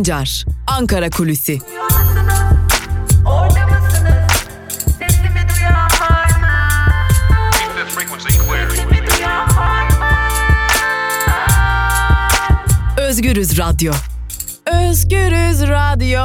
Sancar, Ankara Kulüsi. Özgürüz Radyo. Özgürüz Radyo.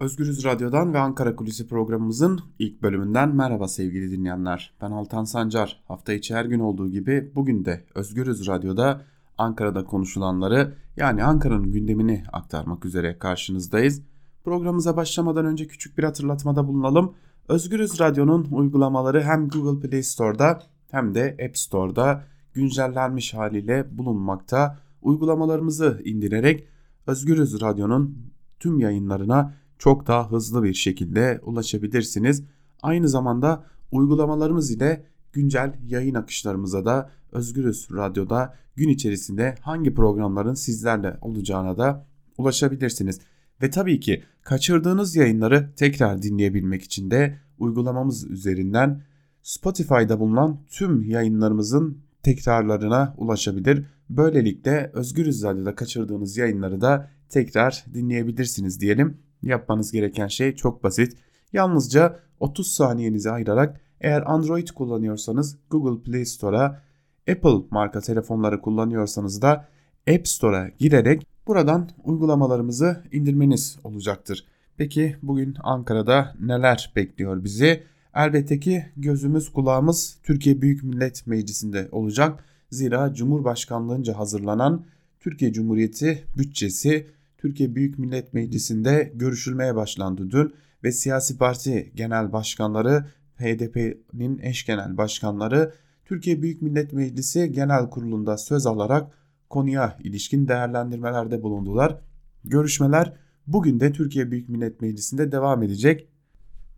Özgürüz Radyo'dan ve Ankara Kulisi programımızın ilk bölümünden merhaba sevgili dinleyenler. Ben Altan Sancar. Hafta içi her gün olduğu gibi bugün de Özgürüz Radyo'da Ankara'da konuşulanları yani Ankara'nın gündemini aktarmak üzere karşınızdayız. Programımıza başlamadan önce küçük bir hatırlatmada bulunalım. Özgürüz Radyo'nun uygulamaları hem Google Play Store'da hem de App Store'da güncellenmiş haliyle bulunmakta. Uygulamalarımızı indirerek Özgürüz Radyo'nun tüm yayınlarına çok daha hızlı bir şekilde ulaşabilirsiniz. Aynı zamanda uygulamalarımız ile güncel yayın akışlarımıza da Özgürüz Radyo'da gün içerisinde hangi programların sizlerle olacağına da ulaşabilirsiniz. Ve tabii ki kaçırdığınız yayınları tekrar dinleyebilmek için de uygulamamız üzerinden Spotify'da bulunan tüm yayınlarımızın tekrarlarına ulaşabilir. Böylelikle Özgürüz Radyo'da kaçırdığınız yayınları da tekrar dinleyebilirsiniz diyelim. Yapmanız gereken şey çok basit. Yalnızca 30 saniyenizi ayırarak eğer Android kullanıyorsanız Google Play Store'a, Apple marka telefonları kullanıyorsanız da App Store'a girerek buradan uygulamalarımızı indirmeniz olacaktır. Peki bugün Ankara'da neler bekliyor bizi? Elbette ki gözümüz kulağımız Türkiye Büyük Millet Meclisi'nde olacak. Zira Cumhurbaşkanlığınca hazırlanan Türkiye Cumhuriyeti bütçesi Türkiye Büyük Millet Meclisi'nde görüşülmeye başlandı dün ve siyasi parti genel başkanları HDP'nin eş genel başkanları Türkiye Büyük Millet Meclisi Genel Kurulu'nda söz alarak konuya ilişkin değerlendirmelerde bulundular. Görüşmeler bugün de Türkiye Büyük Millet Meclisi'nde devam edecek.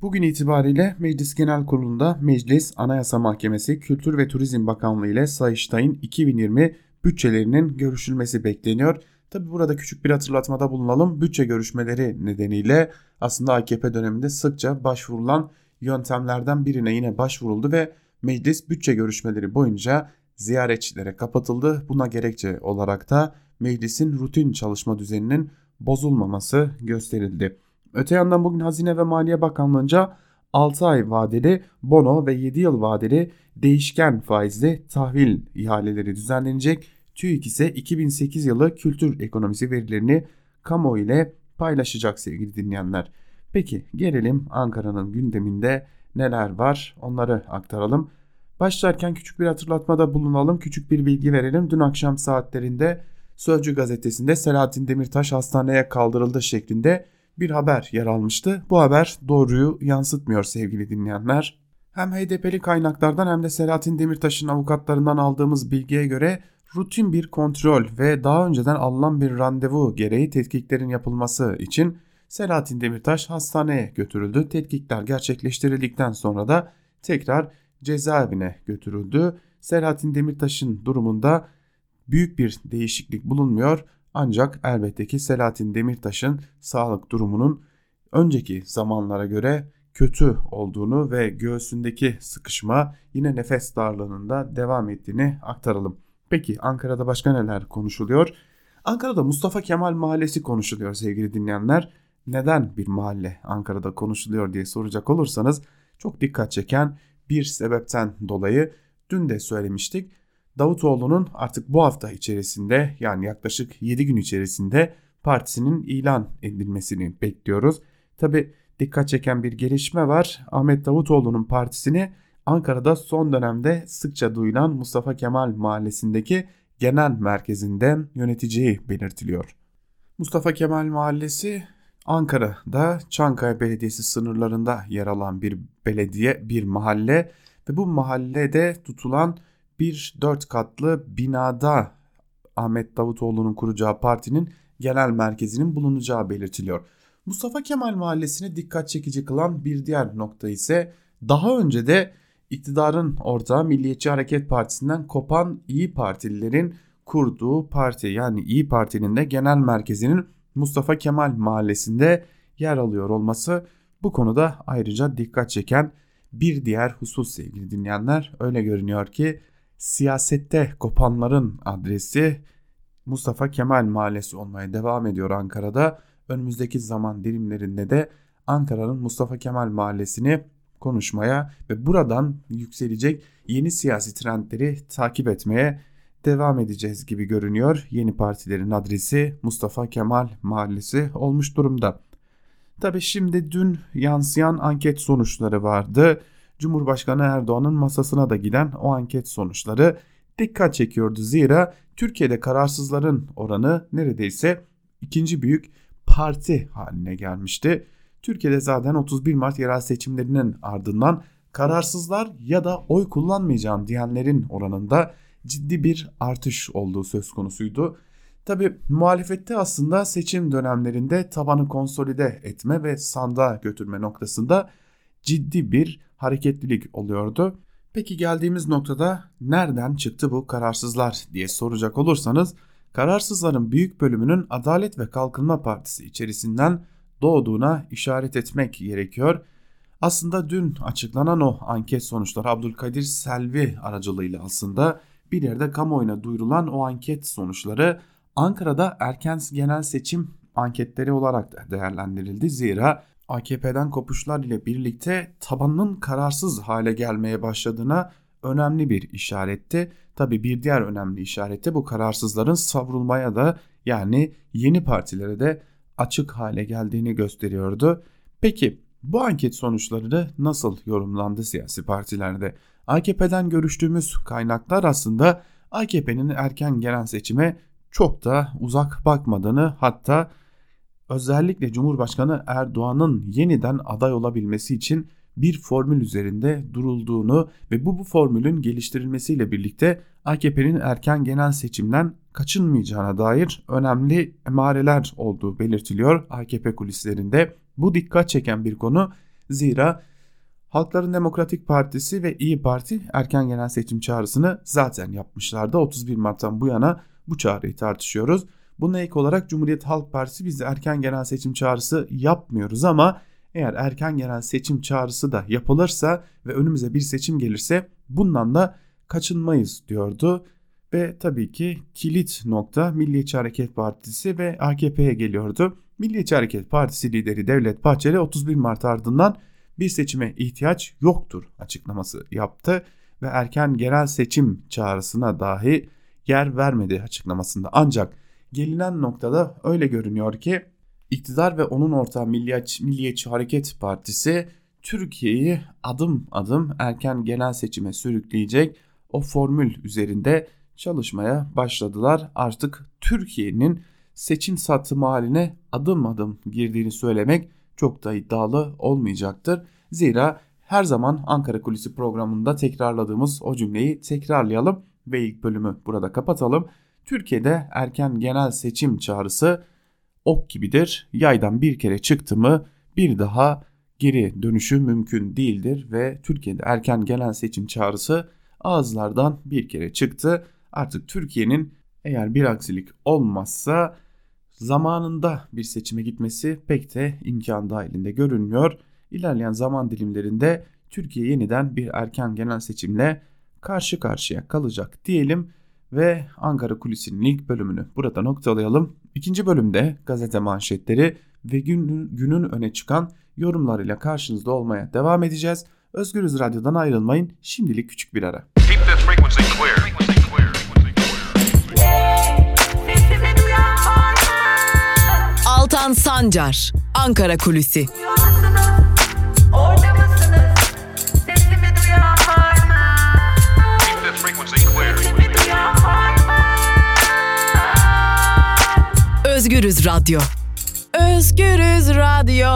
Bugün itibariyle Meclis Genel Kurulu'nda Meclis, Anayasa Mahkemesi, Kültür ve Turizm Bakanlığı ile Sayıştay'ın 2020 bütçelerinin görüşülmesi bekleniyor. Tabi burada küçük bir hatırlatmada bulunalım. Bütçe görüşmeleri nedeniyle aslında AKP döneminde sıkça başvurulan yöntemlerden birine yine başvuruldu ve meclis bütçe görüşmeleri boyunca ziyaretçilere kapatıldı. Buna gerekçe olarak da meclisin rutin çalışma düzeninin bozulmaması gösterildi. Öte yandan bugün Hazine ve Maliye Bakanlığı'nca 6 ay vadeli bono ve 7 yıl vadeli değişken faizli tahvil ihaleleri düzenlenecek. TÜİK ise 2008 yılı kültür ekonomisi verilerini kamu ile paylaşacak sevgili dinleyenler. Peki gelelim Ankara'nın gündeminde neler var onları aktaralım. Başlarken küçük bir hatırlatmada bulunalım, küçük bir bilgi verelim. Dün akşam saatlerinde Sözcü gazetesinde Selahattin Demirtaş hastaneye kaldırıldı şeklinde bir haber yer almıştı. Bu haber doğruyu yansıtmıyor sevgili dinleyenler. Hem HDP'li kaynaklardan hem de Selahattin Demirtaş'ın avukatlarından aldığımız bilgiye göre rutin bir kontrol ve daha önceden alınan bir randevu gereği tetkiklerin yapılması için Selahattin Demirtaş hastaneye götürüldü. Tetkikler gerçekleştirildikten sonra da tekrar cezaevine götürüldü. Selahattin Demirtaş'ın durumunda büyük bir değişiklik bulunmuyor ancak elbette ki Selahattin Demirtaş'ın sağlık durumunun önceki zamanlara göre kötü olduğunu ve göğsündeki sıkışma yine nefes darlığının da devam ettiğini aktaralım. Peki Ankara'da başka neler konuşuluyor? Ankara'da Mustafa Kemal Mahallesi konuşuluyor sevgili dinleyenler. Neden bir mahalle Ankara'da konuşuluyor diye soracak olursanız çok dikkat çeken bir sebepten dolayı dün de söylemiştik. Davutoğlu'nun artık bu hafta içerisinde yani yaklaşık 7 gün içerisinde partisinin ilan edilmesini bekliyoruz. Tabi dikkat çeken bir gelişme var. Ahmet Davutoğlu'nun partisini Ankara'da son dönemde sıkça duyulan Mustafa Kemal Mahallesi'ndeki genel merkezinden yöneteceği belirtiliyor. Mustafa Kemal Mahallesi Ankara'da Çankaya Belediyesi sınırlarında yer alan bir belediye, bir mahalle ve bu mahallede tutulan bir dört katlı binada Ahmet Davutoğlu'nun kuracağı partinin genel merkezinin bulunacağı belirtiliyor. Mustafa Kemal Mahallesi'ne dikkat çekici kılan bir diğer nokta ise daha önce de iktidarın ortağı Milliyetçi Hareket Partisi'nden kopan İyi Partililerin kurduğu parti yani İyi Parti'nin de genel merkezinin Mustafa Kemal Mahallesi'nde yer alıyor olması bu konuda ayrıca dikkat çeken bir diğer husus sevgili dinleyenler. Öyle görünüyor ki siyasette kopanların adresi Mustafa Kemal Mahallesi olmaya devam ediyor Ankara'da. Önümüzdeki zaman dilimlerinde de Ankara'nın Mustafa Kemal Mahallesi'ni konuşmaya ve buradan yükselecek yeni siyasi trendleri takip etmeye devam edeceğiz gibi görünüyor. Yeni partilerin adresi Mustafa Kemal Mahallesi olmuş durumda. Tabi şimdi dün yansıyan anket sonuçları vardı. Cumhurbaşkanı Erdoğan'ın masasına da giden o anket sonuçları dikkat çekiyordu. Zira Türkiye'de kararsızların oranı neredeyse ikinci büyük parti haline gelmişti. Türkiye'de zaten 31 Mart yerel seçimlerinin ardından kararsızlar ya da oy kullanmayacağım diyenlerin oranında ciddi bir artış olduğu söz konusuydu. Tabi muhalefette aslında seçim dönemlerinde tabanı konsolide etme ve sandığa götürme noktasında ciddi bir hareketlilik oluyordu. Peki geldiğimiz noktada nereden çıktı bu kararsızlar diye soracak olursanız kararsızların büyük bölümünün Adalet ve Kalkınma Partisi içerisinden doğduğuna işaret etmek gerekiyor. Aslında dün açıklanan o anket sonuçları Abdülkadir Selvi aracılığıyla aslında bir yerde kamuoyuna duyurulan o anket sonuçları Ankara'da erken genel seçim anketleri olarak da değerlendirildi. Zira AKP'den kopuşlar ile birlikte tabanının kararsız hale gelmeye başladığına önemli bir işaretti. Tabi bir diğer önemli işarette bu kararsızların savrulmaya da yani yeni partilere de açık hale geldiğini gösteriyordu. Peki bu anket sonuçları nasıl yorumlandı siyasi partilerde? AKP'den görüştüğümüz kaynaklar aslında AKP'nin erken gelen seçime çok da uzak bakmadığını hatta özellikle Cumhurbaşkanı Erdoğan'ın yeniden aday olabilmesi için bir formül üzerinde durulduğunu ve bu bu formülün geliştirilmesiyle birlikte AKP'nin erken genel seçimden kaçınmayacağına dair önemli emareler olduğu belirtiliyor AKP kulislerinde. Bu dikkat çeken bir konu zira Halkların Demokratik Partisi ve İyi Parti erken genel seçim çağrısını zaten yapmışlardı. 31 Mart'tan bu yana bu çağrıyı tartışıyoruz. Buna ek olarak Cumhuriyet Halk Partisi biz erken genel seçim çağrısı yapmıyoruz ama eğer erken genel seçim çağrısı da yapılırsa ve önümüze bir seçim gelirse bundan da kaçınmayız diyordu. Ve tabii ki kilit nokta Milliyetçi Hareket Partisi ve AKP'ye geliyordu. Milliyetçi Hareket Partisi lideri Devlet Bahçeli 31 Mart ardından bir seçime ihtiyaç yoktur açıklaması yaptı ve erken genel seçim çağrısına dahi yer vermedi açıklamasında. Ancak gelinen noktada öyle görünüyor ki iktidar ve onun ortağı Milliyetçi, Milliyetçi Hareket Partisi Türkiye'yi adım adım erken genel seçime sürükleyecek o formül üzerinde çalışmaya başladılar. Artık Türkiye'nin seçim satımı haline adım adım girdiğini söylemek çok da iddialı olmayacaktır. Zira her zaman Ankara Kulisi programında tekrarladığımız o cümleyi tekrarlayalım ve ilk bölümü burada kapatalım. Türkiye'de erken genel seçim çağrısı ok gibidir. Yaydan bir kere çıktı mı bir daha geri dönüşü mümkün değildir ve Türkiye'de erken genel seçim çağrısı ağızlardan bir kere çıktı. Artık Türkiye'nin eğer bir aksilik olmazsa zamanında bir seçime gitmesi pek de imkan dahilinde görünmüyor. İlerleyen zaman dilimlerinde Türkiye yeniden bir erken genel seçimle karşı karşıya kalacak diyelim ve Ankara Kulisi'nin ilk bölümünü burada noktalayalım. İkinci bölümde gazete manşetleri ve günün, günün öne çıkan yorumlarıyla karşınızda olmaya devam edeceğiz. Özgürüz Radyo'dan ayrılmayın. Şimdilik küçük bir ara. Altan Sancar, Ankara Kulüsi. Özgürüz Radyo. Özgürüz Radyo.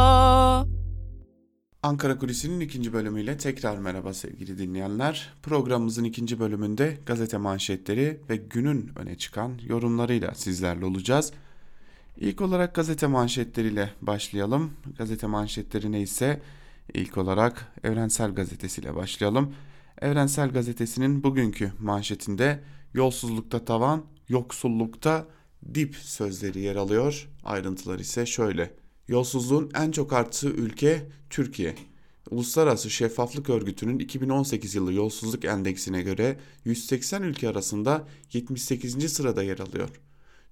Ankara Kulisi'nin ikinci bölümüyle tekrar merhaba sevgili dinleyenler. Programımızın ikinci bölümünde gazete manşetleri ve günün öne çıkan yorumlarıyla sizlerle olacağız. İlk olarak gazete manşetleriyle başlayalım. Gazete manşetleri neyse ilk olarak Evrensel Gazetesi ile başlayalım. Evrensel Gazetesi'nin bugünkü manşetinde yolsuzlukta tavan, yoksullukta dip sözleri yer alıyor. Ayrıntılar ise şöyle. Yolsuzluğun en çok arttığı ülke Türkiye. Uluslararası Şeffaflık Örgütü'nün 2018 yılı yolsuzluk endeksine göre 180 ülke arasında 78. sırada yer alıyor.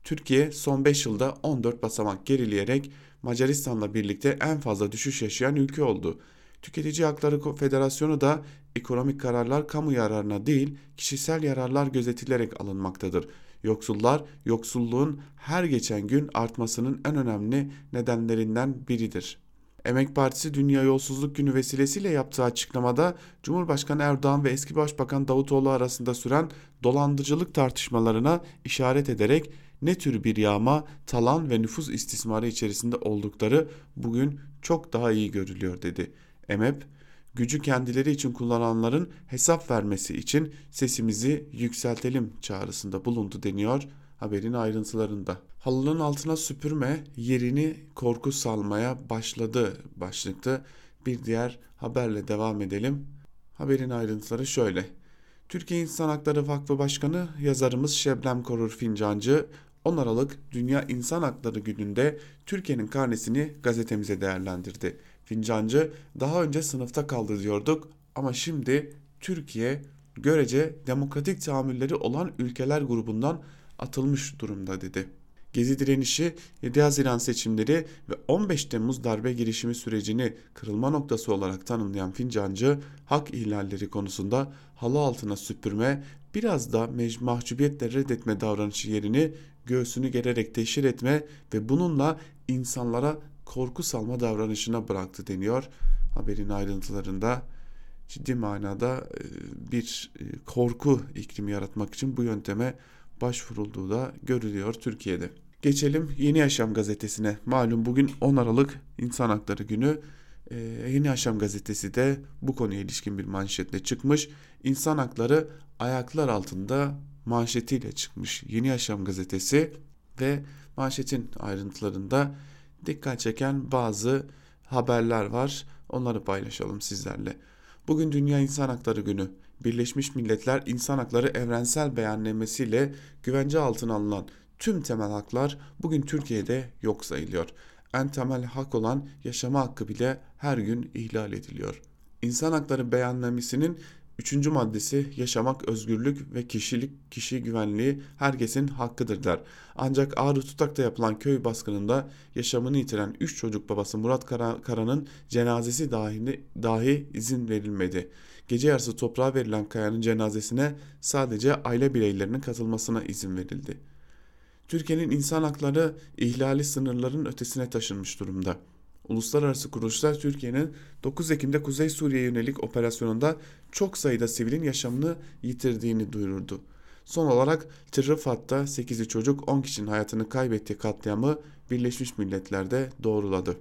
Türkiye son 5 yılda 14 basamak gerileyerek Macaristan'la birlikte en fazla düşüş yaşayan ülke oldu. Tüketici Hakları Federasyonu da ekonomik kararlar kamu yararına değil kişisel yararlar gözetilerek alınmaktadır. Yoksullar yoksulluğun her geçen gün artmasının en önemli nedenlerinden biridir. Emek Partisi Dünya Yolsuzluk Günü vesilesiyle yaptığı açıklamada Cumhurbaşkanı Erdoğan ve eski Başbakan Davutoğlu arasında süren dolandırıcılık tartışmalarına işaret ederek ne tür bir yağma, talan ve nüfus istismarı içerisinde oldukları bugün çok daha iyi görülüyor dedi. EMEP, gücü kendileri için kullananların hesap vermesi için sesimizi yükseltelim çağrısında bulundu deniyor haberin ayrıntılarında. Halının altına süpürme yerini korku salmaya başladı başlıklı bir diğer haberle devam edelim. Haberin ayrıntıları şöyle. Türkiye İnsan Hakları Vakfı Başkanı yazarımız Şebnem Korur Fincancı 10 Aralık Dünya İnsan Hakları Günü'nde Türkiye'nin karnesini gazetemize değerlendirdi. Fincancı daha önce sınıfta kaldı diyorduk ama şimdi Türkiye görece demokratik tahammülleri olan ülkeler grubundan atılmış durumda dedi. Gezi direnişi 7 Haziran seçimleri ve 15 Temmuz darbe girişimi sürecini kırılma noktası olarak tanımlayan Fincancı, hak ihlalleri konusunda halı altına süpürme, biraz da mahcubiyetle reddetme davranışı yerini göğsünü gererek teşhir etme ve bununla insanlara korku salma davranışına bıraktı deniyor haberin ayrıntılarında. Ciddi manada e, bir e, korku iklimi yaratmak için bu yönteme başvurulduğu da görülüyor Türkiye'de. Geçelim Yeni Yaşam gazetesine. Malum bugün 10 Aralık İnsan Hakları Günü. Ee, Yeni Yaşam gazetesi de bu konuya ilişkin bir manşetle çıkmış. İnsan hakları ayaklar altında manşetiyle çıkmış Yeni Yaşam gazetesi ve manşetin ayrıntılarında dikkat çeken bazı haberler var. Onları paylaşalım sizlerle. Bugün Dünya İnsan Hakları Günü. Birleşmiş Milletler İnsan Hakları Evrensel Beyannamesiyle güvence altına alınan tüm temel haklar bugün Türkiye'de yok sayılıyor. En temel hak olan yaşama hakkı bile her gün ihlal ediliyor. İnsan Hakları Beyannamesi'nin Üçüncü maddesi yaşamak, özgürlük ve kişilik, kişi güvenliği herkesin hakkıdır der. Ancak Ağrı Tutak'ta yapılan köy baskınında yaşamını yitiren 3 çocuk babası Murat Kara, Kara'nın cenazesi dahi, dahi izin verilmedi. Gece yarısı toprağa verilen Kaya'nın cenazesine sadece aile bireylerinin katılmasına izin verildi. Türkiye'nin insan hakları ihlali sınırların ötesine taşınmış durumda. Uluslararası kuruluşlar Türkiye'nin 9 Ekim'de Kuzey Suriye yönelik operasyonunda çok sayıda sivilin yaşamını yitirdiğini duyurdu. Son olarak Tırrıfat'ta 8'i çocuk 10 kişinin hayatını kaybettiği katliamı Birleşmiş Milletler'de doğruladı.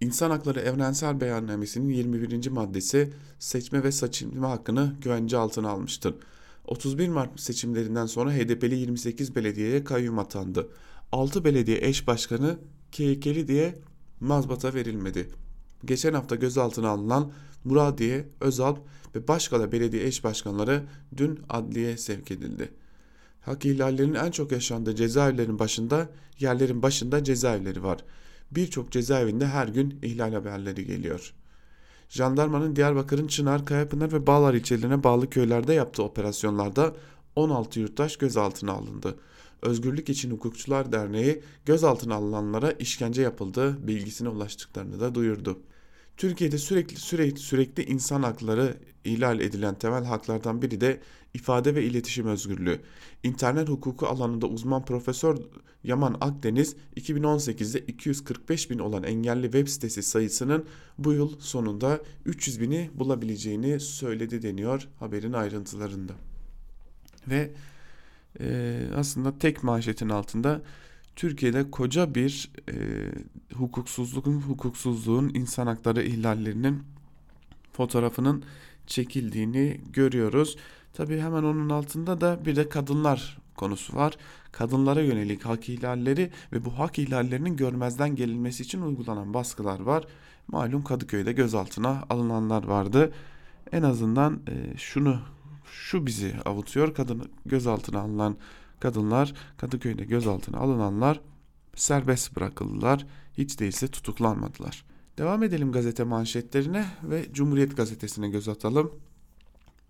İnsan Hakları Evrensel Beyannamesi'nin 21. maddesi seçme ve seçilme hakkını güvence altına almıştır. 31 Mart seçimlerinden sonra HDP'li 28 belediyeye kayyum atandı. 6 belediye eş başkanı KK'li diye mazbata verilmedi. Geçen hafta gözaltına alınan Muradiye, Özalp ve Başkala belediye eş başkanları dün adliye sevk edildi. Hak ihlallerinin en çok yaşandığı cezaevlerin başında, yerlerin başında cezaevleri var. Birçok cezaevinde her gün ihlal haberleri geliyor. Jandarmanın Diyarbakır'ın Çınar, Kayapınar ve Bağlar ilçelerine bağlı köylerde yaptığı operasyonlarda 16 yurttaş gözaltına alındı. Özgürlük İçin Hukukçular Derneği gözaltına alınanlara işkence yapıldığı bilgisine ulaştıklarını da duyurdu. Türkiye'de sürekli sürekli sürekli insan hakları ihlal edilen temel haklardan biri de ifade ve iletişim özgürlüğü. İnternet hukuku alanında uzman Profesör Yaman Akdeniz 2018'de 245 bin olan engelli web sitesi sayısının bu yıl sonunda 300 bini bulabileceğini söyledi deniyor haberin ayrıntılarında. Ve e, aslında tek manşetin altında Türkiye'de koca bir e, hukuksuzluğun, hukuksuzluğun, insan hakları ihlallerinin fotoğrafının çekildiğini görüyoruz. Tabi hemen onun altında da bir de kadınlar konusu var. Kadınlara yönelik hak ihlalleri ve bu hak ihlallerinin görmezden gelinmesi için uygulanan baskılar var. Malum Kadıköy'de gözaltına alınanlar vardı. En azından e, şunu şu bizi avutuyor. Kadın gözaltına alınan kadınlar Kadıköy'de gözaltına alınanlar serbest bırakıldılar. Hiç değilse tutuklanmadılar. Devam edelim gazete manşetlerine ve Cumhuriyet gazetesine göz atalım.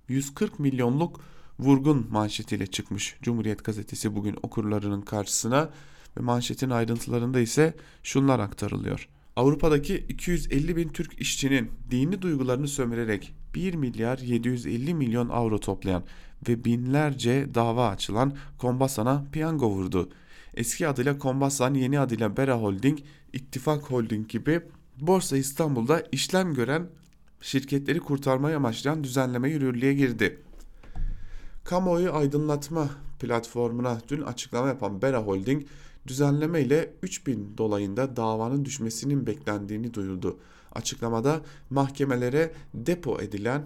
140 milyonluk vurgun manşetiyle çıkmış Cumhuriyet gazetesi bugün okurlarının karşısına ve manşetin ayrıntılarında ise şunlar aktarılıyor. Avrupa'daki 250 bin Türk işçinin dini duygularını sömürerek 1 milyar 750 milyon avro toplayan ve binlerce dava açılan Kombasan'a piyango vurdu. Eski adıyla Kombasan, yeni adıyla Bera Holding, İttifak Holding gibi Borsa İstanbul'da işlem gören şirketleri kurtarmayı amaçlayan düzenleme yürürlüğe girdi. Kamuoyu aydınlatma platformuna dün açıklama yapan Bera Holding düzenleme ile 3000 dolayında davanın düşmesinin beklendiğini duyurdu. Açıklamada mahkemelere depo edilen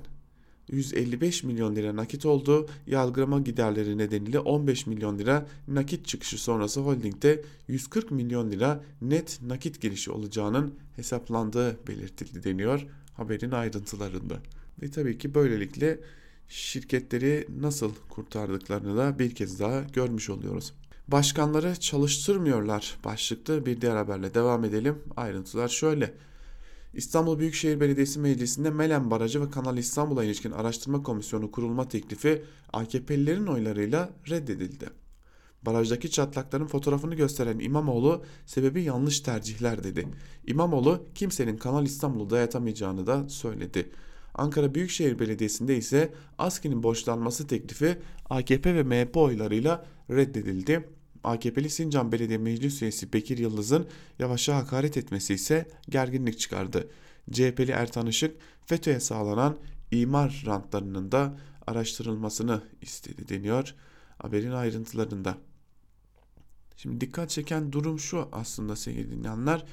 155 milyon lira nakit oldu. Yargılama giderleri nedeniyle 15 milyon lira nakit çıkışı sonrası holdingde 140 milyon lira net nakit girişi olacağının hesaplandığı belirtildi deniyor haberin ayrıntılarında. Ve tabii ki böylelikle şirketleri nasıl kurtardıklarını da bir kez daha görmüş oluyoruz. Başkanları çalıştırmıyorlar başlıklı bir diğer haberle devam edelim. Ayrıntılar şöyle. İstanbul Büyükşehir Belediyesi Meclisi'nde Melen Barajı ve Kanal İstanbul'a ilişkin araştırma komisyonu kurulma teklifi AKP'lilerin oylarıyla reddedildi. Barajdaki çatlakların fotoğrafını gösteren İmamoğlu sebebi yanlış tercihler dedi. İmamoğlu kimsenin Kanal İstanbul'u dayatamayacağını da söyledi. Ankara Büyükşehir Belediyesi'nde ise ASKİ'nin borçlanması teklifi AKP ve MHP oylarıyla reddedildi. AKP'li Sincan Belediye Meclis Üyesi Bekir Yıldız'ın Yavaş'a hakaret etmesi ise gerginlik çıkardı. CHP'li Ertan Işık FETÖ'ye sağlanan imar rantlarının da araştırılmasını istedi deniyor haberin ayrıntılarında. Şimdi dikkat çeken durum şu aslında sevgili dinleyenler.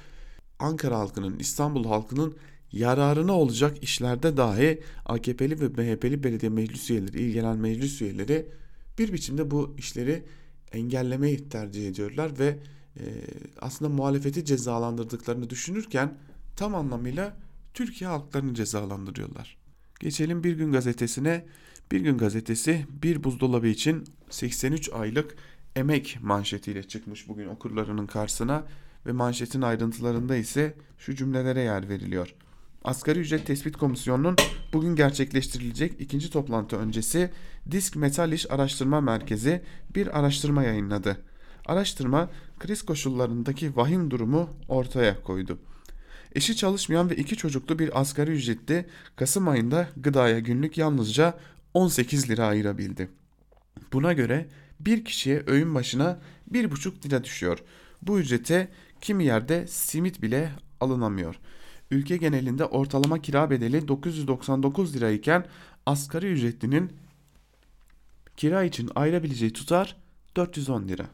Ankara halkının, İstanbul halkının yararına olacak işlerde dahi AKP'li ve MHP'li belediye meclis üyeleri, ilgilenen meclis üyeleri bir biçimde bu işleri engellemeyi tercih ediyorlar ve e, aslında muhalefeti cezalandırdıklarını düşünürken tam anlamıyla Türkiye halklarını cezalandırıyorlar. Geçelim Bir Gün Gazetesi'ne. Bir Gün Gazetesi bir buzdolabı için 83 aylık emek manşetiyle çıkmış bugün okurlarının karşısına ve manşetin ayrıntılarında ise şu cümlelere yer veriliyor. Asgari Ücret Tespit Komisyonu'nun bugün gerçekleştirilecek ikinci toplantı öncesi Disk Metal İş Araştırma Merkezi bir araştırma yayınladı. Araştırma kriz koşullarındaki vahim durumu ortaya koydu. Eşi çalışmayan ve iki çocuklu bir asgari ücretli Kasım ayında gıdaya günlük yalnızca 18 lira ayırabildi. Buna göre bir kişiye öğün başına 1,5 lira düşüyor. Bu ücrete kimi yerde simit bile alınamıyor. Ülke genelinde ortalama kira bedeli 999 lira iken asgari ücretlinin kira için ayırabileceği tutar 410 lira.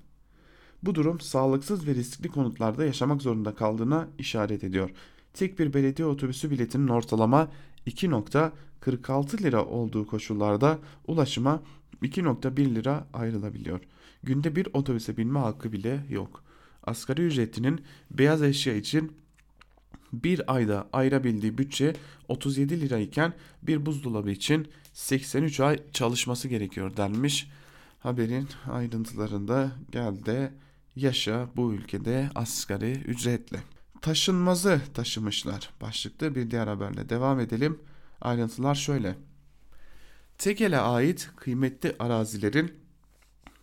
Bu durum sağlıksız ve riskli konutlarda yaşamak zorunda kaldığına işaret ediyor. Tek bir belediye otobüsü biletinin ortalama 2.46 lira olduğu koşullarda ulaşıma 2.1 lira ayrılabiliyor. Günde bir otobüse binme hakkı bile yok. Asgari ücretlinin beyaz eşya için bir ayda ayırabildiği bütçe 37 lira iken bir buzdolabı için 83 ay çalışması gerekiyor denmiş. Haberin ayrıntılarında gel de yaşa bu ülkede asgari ücretle. Taşınmazı taşımışlar. Başlıkta bir diğer haberle devam edelim. Ayrıntılar şöyle. Tekel'e ait kıymetli arazilerin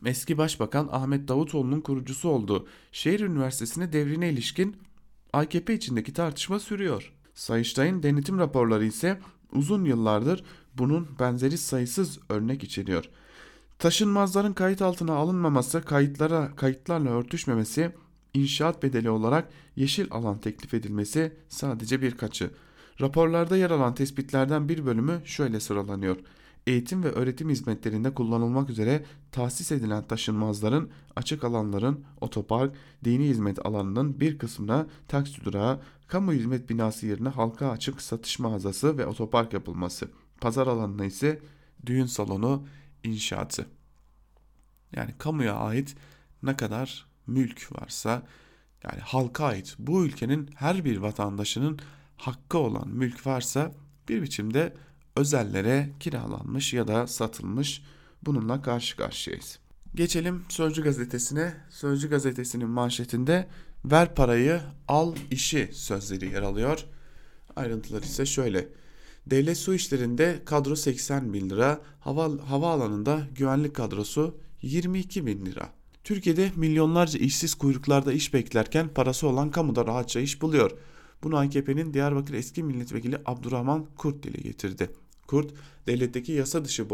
eski başbakan Ahmet Davutoğlu'nun kurucusu olduğu şehir üniversitesine devrine ilişkin AKP içindeki tartışma sürüyor. Sayıştay'ın denetim raporları ise uzun yıllardır bunun benzeri sayısız örnek içeriyor. Taşınmazların kayıt altına alınmaması, kayıtlara kayıtlarla örtüşmemesi, inşaat bedeli olarak yeşil alan teklif edilmesi sadece birkaçı. Raporlarda yer alan tespitlerden bir bölümü şöyle sıralanıyor eğitim ve öğretim hizmetlerinde kullanılmak üzere tahsis edilen taşınmazların açık alanların otopark, dini hizmet alanının bir kısmına taksi durağı, kamu hizmet binası yerine halka açık satış mağazası ve otopark yapılması. Pazar alanına ise düğün salonu inşaatı. Yani kamuya ait ne kadar mülk varsa yani halka ait bu ülkenin her bir vatandaşının hakkı olan mülk varsa bir biçimde özellere kiralanmış ya da satılmış bununla karşı karşıyayız. Geçelim Sözcü gazetesine. Sözcü gazetesinin manşetinde ver parayı al işi sözleri yer alıyor. Ayrıntılar ise şöyle. Devlet su işlerinde kadro 80 bin lira, hava, havaalanında güvenlik kadrosu 22 bin lira. Türkiye'de milyonlarca işsiz kuyruklarda iş beklerken parası olan kamuda rahatça iş buluyor. Bunu AKP'nin Diyarbakır eski milletvekili Abdurrahman Kurt dile getirdi. Kurt, devletteki yasa dışı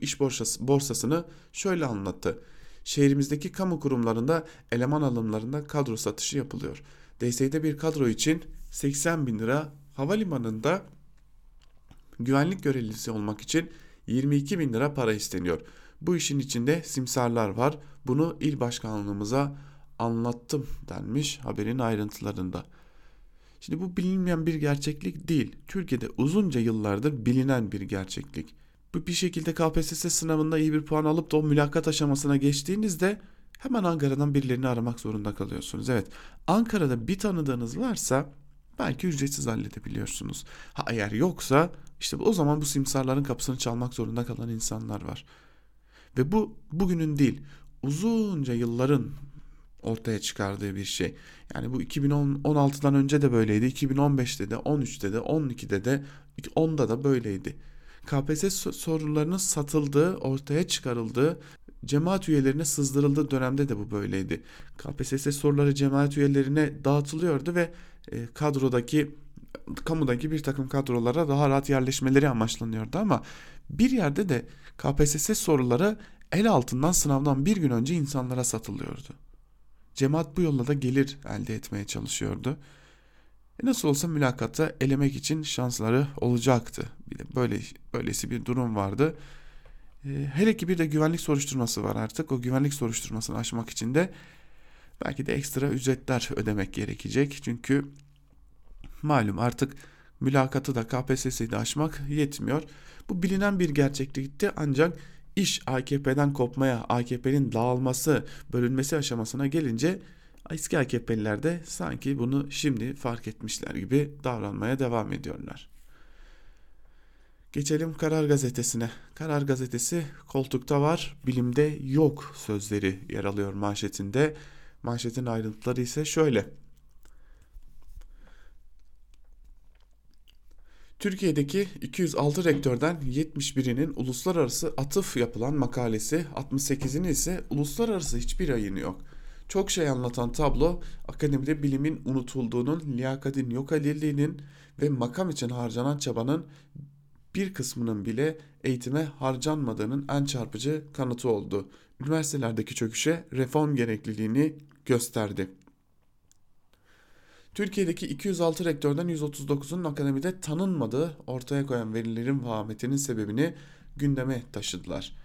iş borsası, borsasını şöyle anlattı. Şehrimizdeki kamu kurumlarında eleman alımlarında kadro satışı yapılıyor. DSİ'de bir kadro için 80 bin lira, havalimanında güvenlik görevlisi olmak için 22 bin lira para isteniyor. Bu işin içinde simsarlar var. Bunu il başkanlığımıza anlattım denmiş haberin ayrıntılarında. Şimdi bu bilinmeyen bir gerçeklik değil. Türkiye'de uzunca yıllardır bilinen bir gerçeklik. Bu bir şekilde KPSS sınavında iyi bir puan alıp da o mülakat aşamasına geçtiğinizde hemen Ankara'dan birilerini aramak zorunda kalıyorsunuz. Evet Ankara'da bir tanıdığınız varsa belki ücretsiz halledebiliyorsunuz. Ha eğer yoksa işte o zaman bu simsarların kapısını çalmak zorunda kalan insanlar var. Ve bu bugünün değil uzunca yılların ortaya çıkardığı bir şey. Yani bu 2016'dan önce de böyleydi. 2015'te de, 13'te de, 12'de de, 10'da da böyleydi. KPSS sorularının satıldığı, ortaya çıkarıldığı, cemaat üyelerine sızdırıldığı dönemde de bu böyleydi. KPSS soruları cemaat üyelerine dağıtılıyordu ve e, kadrodaki kamudaki bir takım kadrolara daha rahat yerleşmeleri amaçlanıyordu ama bir yerde de KPSS soruları el altından sınavdan bir gün önce insanlara satılıyordu. Cemaat bu yolla da gelir elde etmeye çalışıyordu. E nasıl olsa mülakatta elemek için şansları olacaktı. Bir de böyle böylesi bir durum vardı. E, hele ki bir de güvenlik soruşturması var artık. O güvenlik soruşturmasını aşmak için de belki de ekstra ücretler ödemek gerekecek. Çünkü malum artık mülakatı da KPSS'yi de aşmak yetmiyor. Bu bilinen bir gerçeklikti ancak iş AKP'den kopmaya, AKP'nin dağılması, bölünmesi aşamasına gelince eski AKP'liler de sanki bunu şimdi fark etmişler gibi davranmaya devam ediyorlar. Geçelim Karar Gazetesi'ne. Karar Gazetesi koltukta var, bilimde yok sözleri yer alıyor manşetinde. Manşetin ayrıntıları ise şöyle. Türkiye'deki 206 rektörden 71'inin uluslararası atıf yapılan makalesi, 68'inin ise uluslararası hiçbir yayını yok. Çok şey anlatan tablo, akademide bilimin unutulduğunun, liyakatin yok edildiğinin ve makam için harcanan çabanın bir kısmının bile eğitime harcanmadığının en çarpıcı kanıtı oldu. Üniversitelerdeki çöküşe reform gerekliliğini gösterdi. Türkiye'deki 206 rektörden 139'unun akademide tanınmadığı ortaya koyan verilerin vahametinin sebebini gündeme taşıdılar.